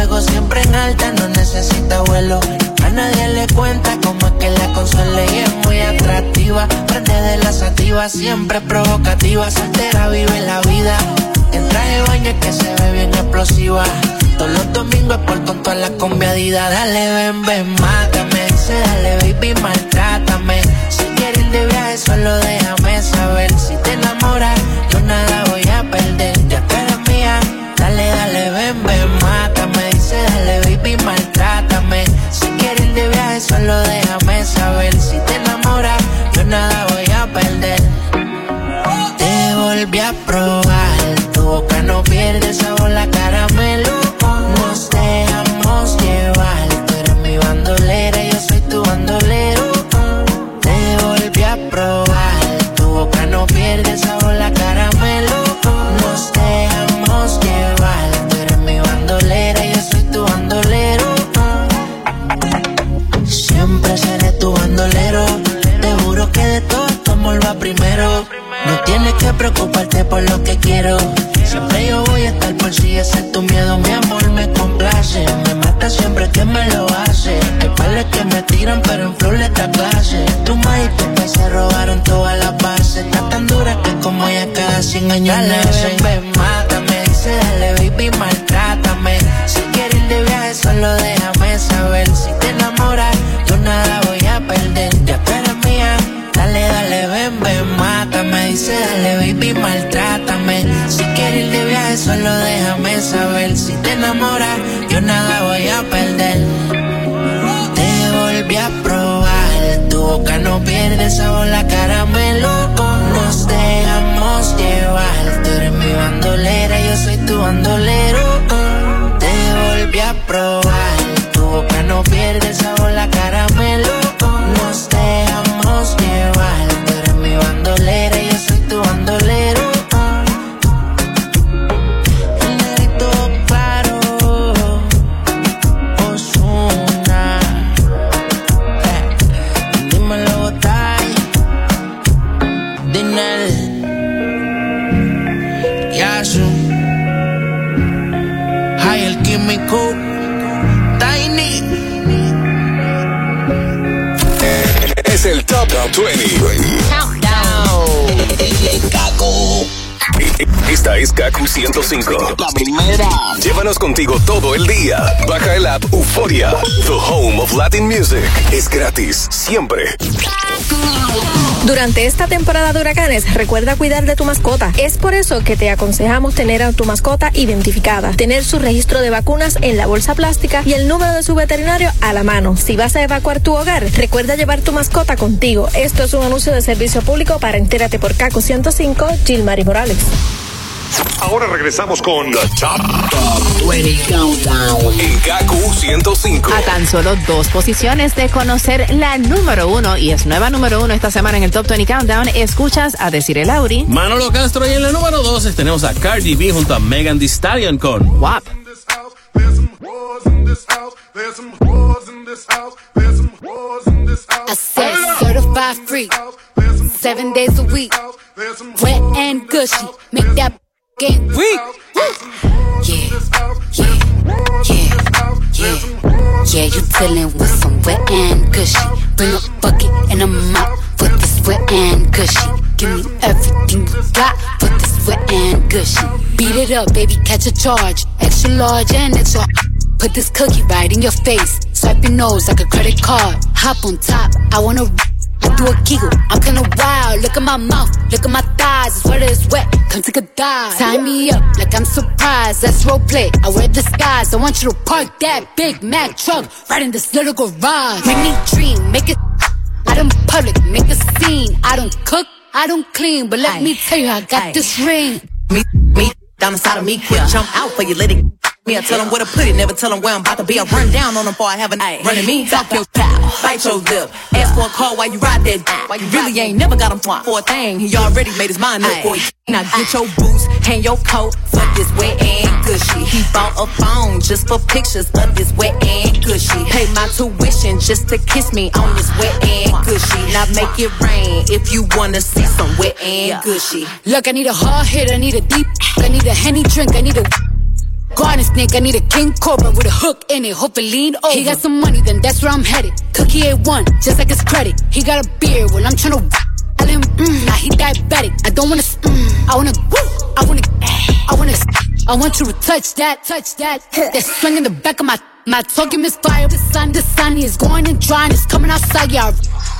Fuego siempre en alta, no necesita vuelo. A nadie le cuenta cómo es que la consuela y es muy atractiva. Prende de la sativa, siempre provocativa, soltera vive la vida. En traje baño que se ve bien explosiva. Todos los domingos es por con toda la combiadida. Dale, ven, ven, mátame. Dice, dale, baby, maltrátame. Si quieres de viaje, solo déjame saber. Si te enamoras, yo nada volví a probar. Tu boca no pierde sabor, la caramelo. Nos dejamos llevar. Tú eres mi bandolera, yo soy tu bandolero. Te volví a probar. Tu boca no pierde sabor, la caramelo. Nos dejamos llevar. Tú eres mi bandolera, yo soy tu bandolero. Siempre seré tu bandolero. Te juro que de todo tu amor va primero. No tienes que preocuparte por lo que quiero. Siempre yo voy a estar por si ese es tu miedo. Mi amor me complace. Me mata siempre que me lo hace. Hay pales que me tiran, pero en flor esta clase. Tu maíz y tu se robaron todas las bases. Está tan dura que como ella cada 100 años nace. Ven, mátame. Dice, dale, baby, maltrátame. Si quieres ir de viaje, solo déjame saber. Si Dice, dale, baby, maltrátame. Si quieres ir de viaje, solo déjame saber. Si te enamoras, yo nada voy a perder. Te volví a probar. Tu boca no pierde sabor, la caramelo. Nos dejamos llevar. Tú eres mi bandolera, yo soy tu bandolero. Te volví a probar. Tu boca no pierde sabor, la caramelo. Esta es Kaku 105. La primera. Llévanos contigo todo el día. Baja el app Euforia. The home of Latin music. Es gratis, siempre. Durante esta temporada de huracanes, recuerda cuidar de tu mascota. Es por eso que te aconsejamos tener a tu mascota identificada, tener su registro de vacunas en la bolsa plástica y el número de su veterinario a la mano. Si vas a evacuar tu hogar, recuerda llevar tu mascota contigo. Esto es un anuncio de servicio público para Entérate por Caco 105, Gilmary Morales. Ahora regresamos con The Top, 20 Countdown en Kaku 105. A tan solo dos posiciones de conocer la número uno, y es nueva número uno esta semana en el Top 20 Countdown, escuchas a decir el Auri. Manolo Castro y en la número 12 tenemos a Cardi B junto a Megan Thee Stallion con WAP. I said certified free, seven days a week, wet and gushy, make that get weak. Yeah, yeah, yeah, yeah, yeah. You dealing with some wet and gushy. Bring a bucket and a mop for this wet and gushy. Give me everything you got for this wet and gushy. Beat it up, baby, catch a charge. Extra large and extra. Put this cookie right in your face. Swipe your nose like a credit card. Hop on top, I wanna. I do a giggle, I'm kinda wild. Look at my mouth, look at my thighs. It's wet, it's wet. Come take a dive. Tie me up like I'm surprised. That's role play. I wear disguise. I want you to park that Big Mac truck right in this little garage. Make me dream, make it out in public, make a scene. I don't cook, I don't clean, but let me tell you, I got this ring. Me, me, down the side of me, quick jump out for you, let it. Me, I tell them where to put it, never tell them where I'm about to be. I run down on them before I have an eye. Running me, talk your pow, bite your lip. Ask for a call while you ride that. Why you really ain't never got him for a thing. He already made his mind up for you. Now get your boots, hang your coat for this wet and gushy. He bought a phone just for pictures of this wet and gushy. Pay my tuition just to kiss me on this wet and gushy. Now make it rain if you wanna see some wet and gushy. Look, I need a hard hit, I need a deep, I need a henny drink, I need a garden snake, I need a king cobra with a hook in it, hope it lean over. He got some money, then that's where I'm headed. Cookie A1, just like his credit. He got a beard, well I'm tryna I let him, mm, now he diabetic. I don't wanna, mm, I wanna, woo, I wanna, I wanna, I want you to touch that, touch that. That swing in the back of my, my talking is fire, The sun, the sun is going and drying, it's coming outside, y'all.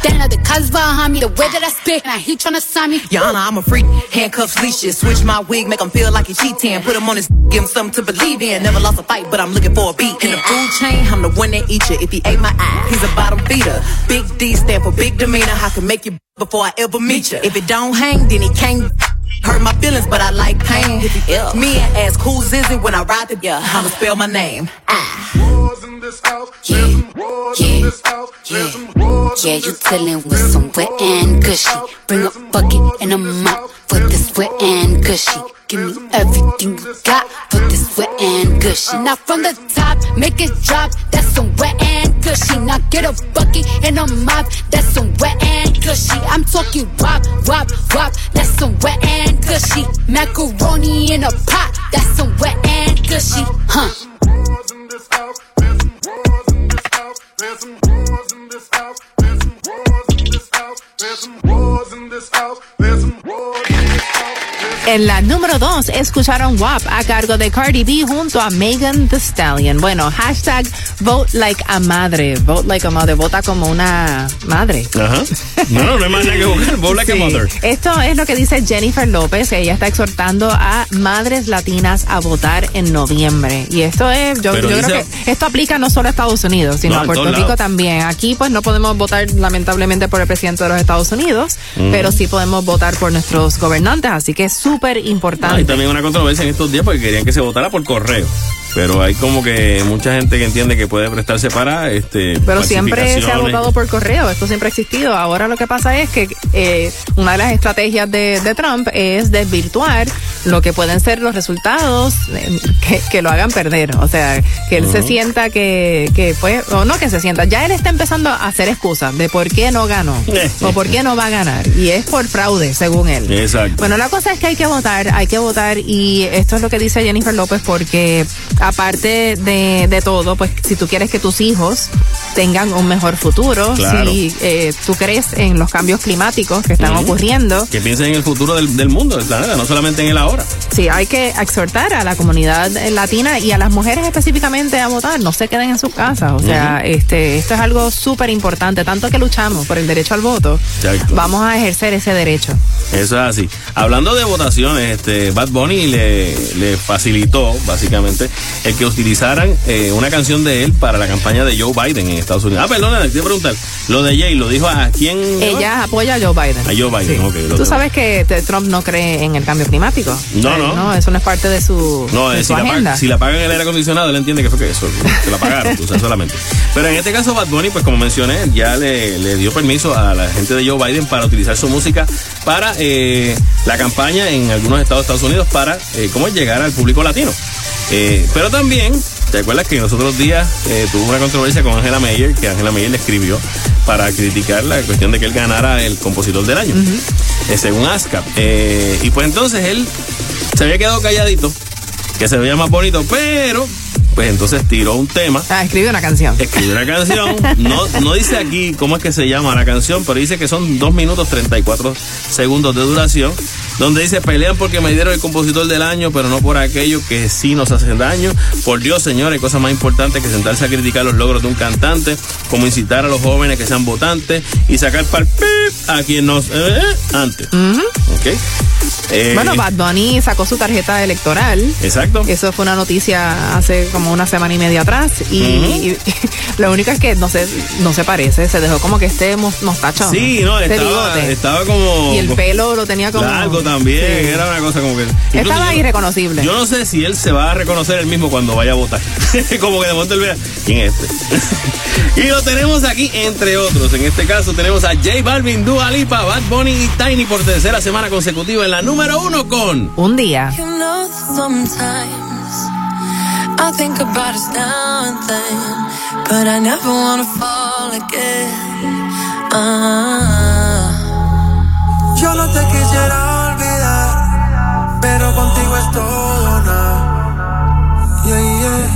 Then the cuz behind me, the way that I spit, and I now he tryna sign me. Honor, I'm a freak. Handcuffs, leashes. Switch my wig, make him feel like he cheating. Put him on his, give him something to believe in. Never lost a fight, but I'm looking for a beat. In the food chain, I'm the one that eat you. If he ate my eye, he's a bottom feeder. Big D stand for big demeanor. I can make you before I ever meet you. If it don't hang, then he can't. Hurt my feelings, but I like pain. If he ill, me and ask who's is it when I ride the yeah, I'ma spell my name. Ah. Yeah, yeah, yeah, yeah, you dealing with some wet and gushy. Bring a bucket and a mop for this wet and gushy. Give me everything you got for this wet and gushy. Now from the top, make it drop. That's some wet and gushy. Now get a bucket and a mop. That's some wet and gushy. I'm talking wop, wop, wop. That's some wet and gushy. Macaroni in a pot. That's some wet and gushy. Huh. There's some wars in this house. There's some wars in this house. There's some wars in this house. There's some wars in this house. En la número dos escucharon WAP a cargo de Cardi B junto a Megan Thee Stallion. Bueno, hashtag vote like a madre. Vote like a mother. Vota como una madre. Ajá. No, no, no hay más nada que buscar. Vote like a mother. Esto es lo que dice Jennifer López. Ella está exhortando a madres latinas a votar en noviembre. Y esto es, yo, Pero yo dice- creo que esto aplica no solo a Estados Unidos, sino No, a Puerto Rico lados. también. Aquí pues no podemos votar lamentablemente por el presidente de los Estados Unidos, Mm. pero sí podemos votar por nuestros gobernantes. Así que es súper importante. Hay también una controversia en estos días porque querían que se votara por correo. Pero hay como que mucha gente que entiende que puede prestarse para este Pero siempre se ha votado por correo, esto siempre ha existido. Ahora lo que pasa es que eh, una de las estrategias de, de Trump es desvirtuar lo que pueden ser los resultados eh, que, que lo hagan perder. O sea, que él se sienta que, que pues, o no que se sienta, ya él está empezando a hacer excusas de por qué no ganó o por qué no va a ganar. Y es por fraude, según él. Exacto. Bueno, la cosa es que hay que votar, hay que votar y esto es lo que dice Jennifer López porque aparte de, de todo, pues si tú quieres que tus hijos tengan un mejor futuro, Claro. si eh, tú crees en los cambios climáticos que están ocurriendo, Que piensen en el futuro del, del mundo, del planeta, no solamente en el ahora. sí, hay que exhortar a la comunidad latina y a las mujeres específicamente a votar, no se queden en sus casas, o sea, este, esto es algo súper importante, tanto que luchamos por el derecho al voto, Exacto. vamos a ejercer ese derecho. Eso es así. Hablando de votaciones, este Bad Bunny le, le facilitó, básicamente, el que utilizaran eh, una canción de él para la campaña de Joe Biden en Estados Unidos. Ah, perdona, te iba a preguntar. Lo de Jay, ¿lo dijo a quién? Ella apoya a Joe Biden. A Joe Biden, ok. lo Tú sabes que Trump no cree en el cambio climático. No, no. No, eso no es parte de su, No, de eh, su si, la agenda. si la pagan el aire acondicionado, él entiende que fue que eso, que la pagaron, o sea, solamente. Pero en este caso, Bad Bunny, pues como mencioné, ya le, le dio permiso a la gente de Joe Biden para utilizar su música para eh, la campaña en algunos estados de Estados Unidos para eh, cómo llegar al público latino. Eh, pero también, ¿te acuerdas que en los otros días eh, tuvo una controversia con Angela Meyer, que Angela Meyer le escribió para criticar la cuestión de que él ganara el compositor del año, eh, según ASCAP. Y pues entonces él se había quedado calladito, que se veía más bonito, pero pues entonces tiró un tema. Ah, escribe una canción. Escribió una canción. No, no dice aquí cómo es que se llama la canción, pero dice que son 2 minutos 34 segundos de duración. Donde dice, pelean porque me dieron el compositor del año, pero no por aquello que sí nos hacen daño. Por Dios, señores, hay cosas más importantes que sentarse a criticar los logros de un cantante, como incitar a los jóvenes que sean votantes y sacar par pip a quien nos... eh, antes. ¿Ok? Eh, Bueno, Bad Bunny sacó su tarjeta electoral. Exacto. Eso fue una noticia hace como una semana y media atrás. Y, y (laughs) lo único es que no se, no se parece. Se dejó como que este mos- mostacho. Sí, no, este estaba, bigote. estaba como... Y el pelo lo tenía como. Largo también, Sí. era una cosa como que... Estaba yo- irreconocible. Yo no sé si él se va a reconocer él mismo cuando vaya a votar. (laughs) como que de momento él vea, ¿quién es este? (laughs) y lo tenemos aquí, entre otros. En este caso tenemos a J Balvin, Dua Lipa, Bad Bunny y Tiny por tercera semana consecutiva en la número uno con... Un día. You know I think about us now and then, but I never wanna fall again. Ah. Yo no te quisiera olvidar, pero contigo es todo nada. Yeah, yeah.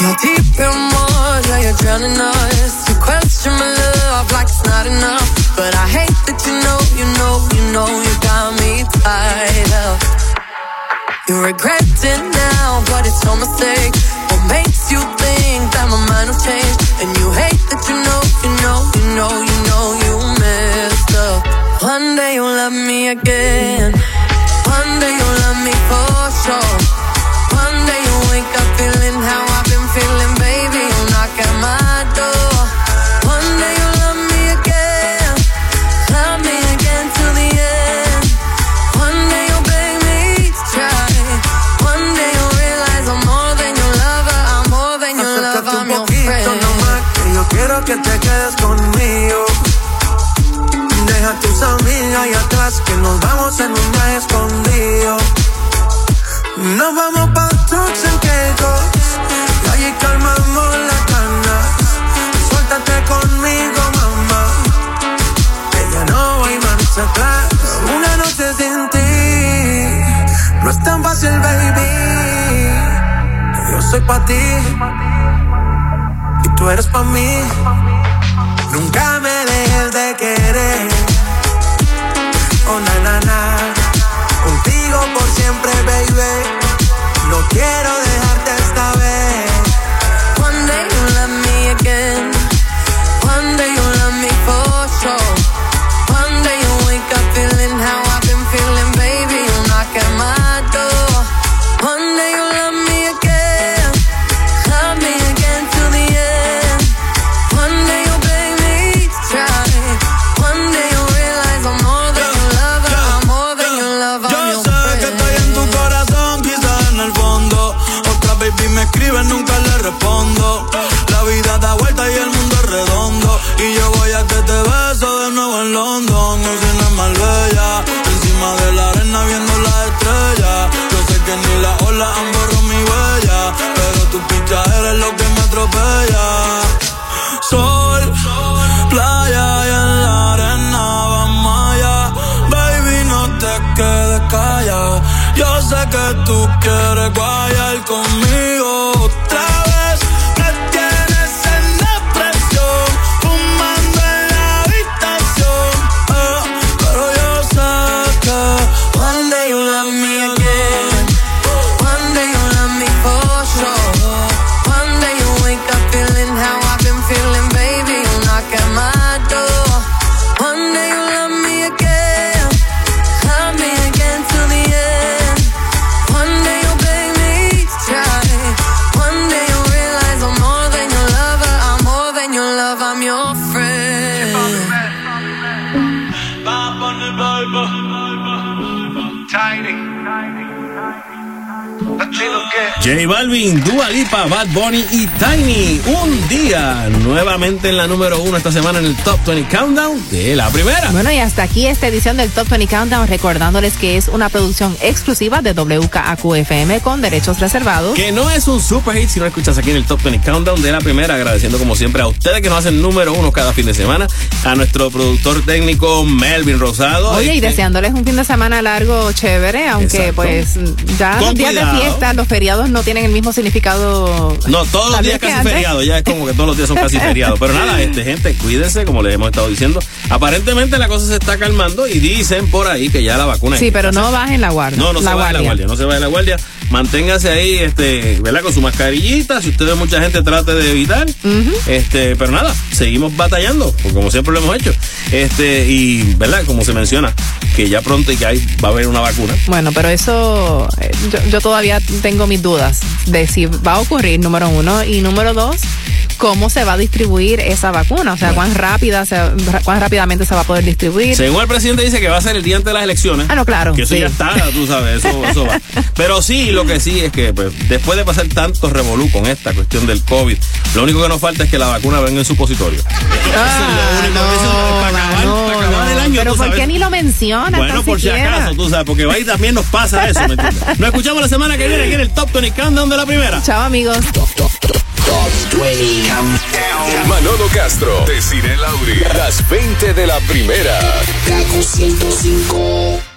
You're deep in water, you're drowning us. You question my love like it's not enough. But I hate that you know, you know, you know, you got me tied up. You regret it now, but it's no mistake. What makes you think that my mind will change? And you hate that you know, you know, you know, you know, you messed up. One day you'll love me again. One day you'll love me for sure. One day you'll wake up feeling how I've been feeling, baby. You'll knock at my door. Que te quedes conmigo. Deja a tus amigas ahí atrás, que nos vamos en un viaje escondido. Nos vamos pa' trucks en Caicos, y allí calmamos las ganas. Suéltate conmigo, mamá, que ya no hay marcha atrás. Una noche sin ti, no es tan fácil, baby. Yo soy pa' ti tú eres pa' mí. Nunca me dejes de querer. Oh, na, na, na. Contigo por siempre, baby. Bunny y Tiny. Un día nuevamente en la número uno esta semana en el Top 20 Countdown de la primera. Bueno, y hasta aquí esta edición del Top 20 Countdown, recordándoles que es una producción exclusiva de WKAQ-FM con derechos reservados. Que no es un super hit si no escuchas aquí en el Top 20 Countdown de la primera. Agradeciendo como siempre a ustedes que nos hacen número uno cada fin de semana. A nuestro productor técnico Melvin Rosado. Oye, y Este, deseándoles un fin de semana largo, chévere, aunque Exacto. pues ya Con los días cuidado. de fiesta, los feriados no tienen el mismo significado. No, todos los días casi feriados, ya es como que todos los días son casi (laughs) feriados. Pero nada, este gente, cuídense, como les hemos estado diciendo. Aparentemente la cosa se está calmando y dicen por ahí que ya la vacuna Sí, pero no bajen la guardia. No, no la se de la guardia, no se de la guardia. Manténgase ahí, este, ¿verdad? Con su mascarillita. Si usted ve mucha gente, trate de evitar. Este, pero nada, seguimos batallando, como siempre lo hemos hecho. Este, y, ¿verdad? Como se menciona, que ya pronto y que hay, va a haber una vacuna. Bueno, pero eso, eh, yo, yo todavía tengo mis dudas de si va a ocurrir, número uno, y número dos, cómo se va a distribuir esa vacuna, o sea, cuán rápida, se, cuán rápidamente se va a poder distribuir. Según el presidente dice que va a ser el día antes de las elecciones. Ah, no, claro. Que eso sí. ya está, tú sabes, eso, (laughs) eso va. Pero sí, lo que sí es que pues, después de pasar tanto revolú con esta cuestión del COVID, lo único que nos falta es que la vacuna venga en supositorio. Ah, no, acabar el año, Pero ¿por qué ni lo menciona? Bueno, por si acaso, tú sabes, porque ahí también nos pasa eso, ¿me entiendes? (laughs) Nos escuchamos la semana que viene aquí en el Top 20 Countdown de la primera. Chao, amigos. Manolo Castro, Desiree Lauri, las 20 de la primera. Kaku 105.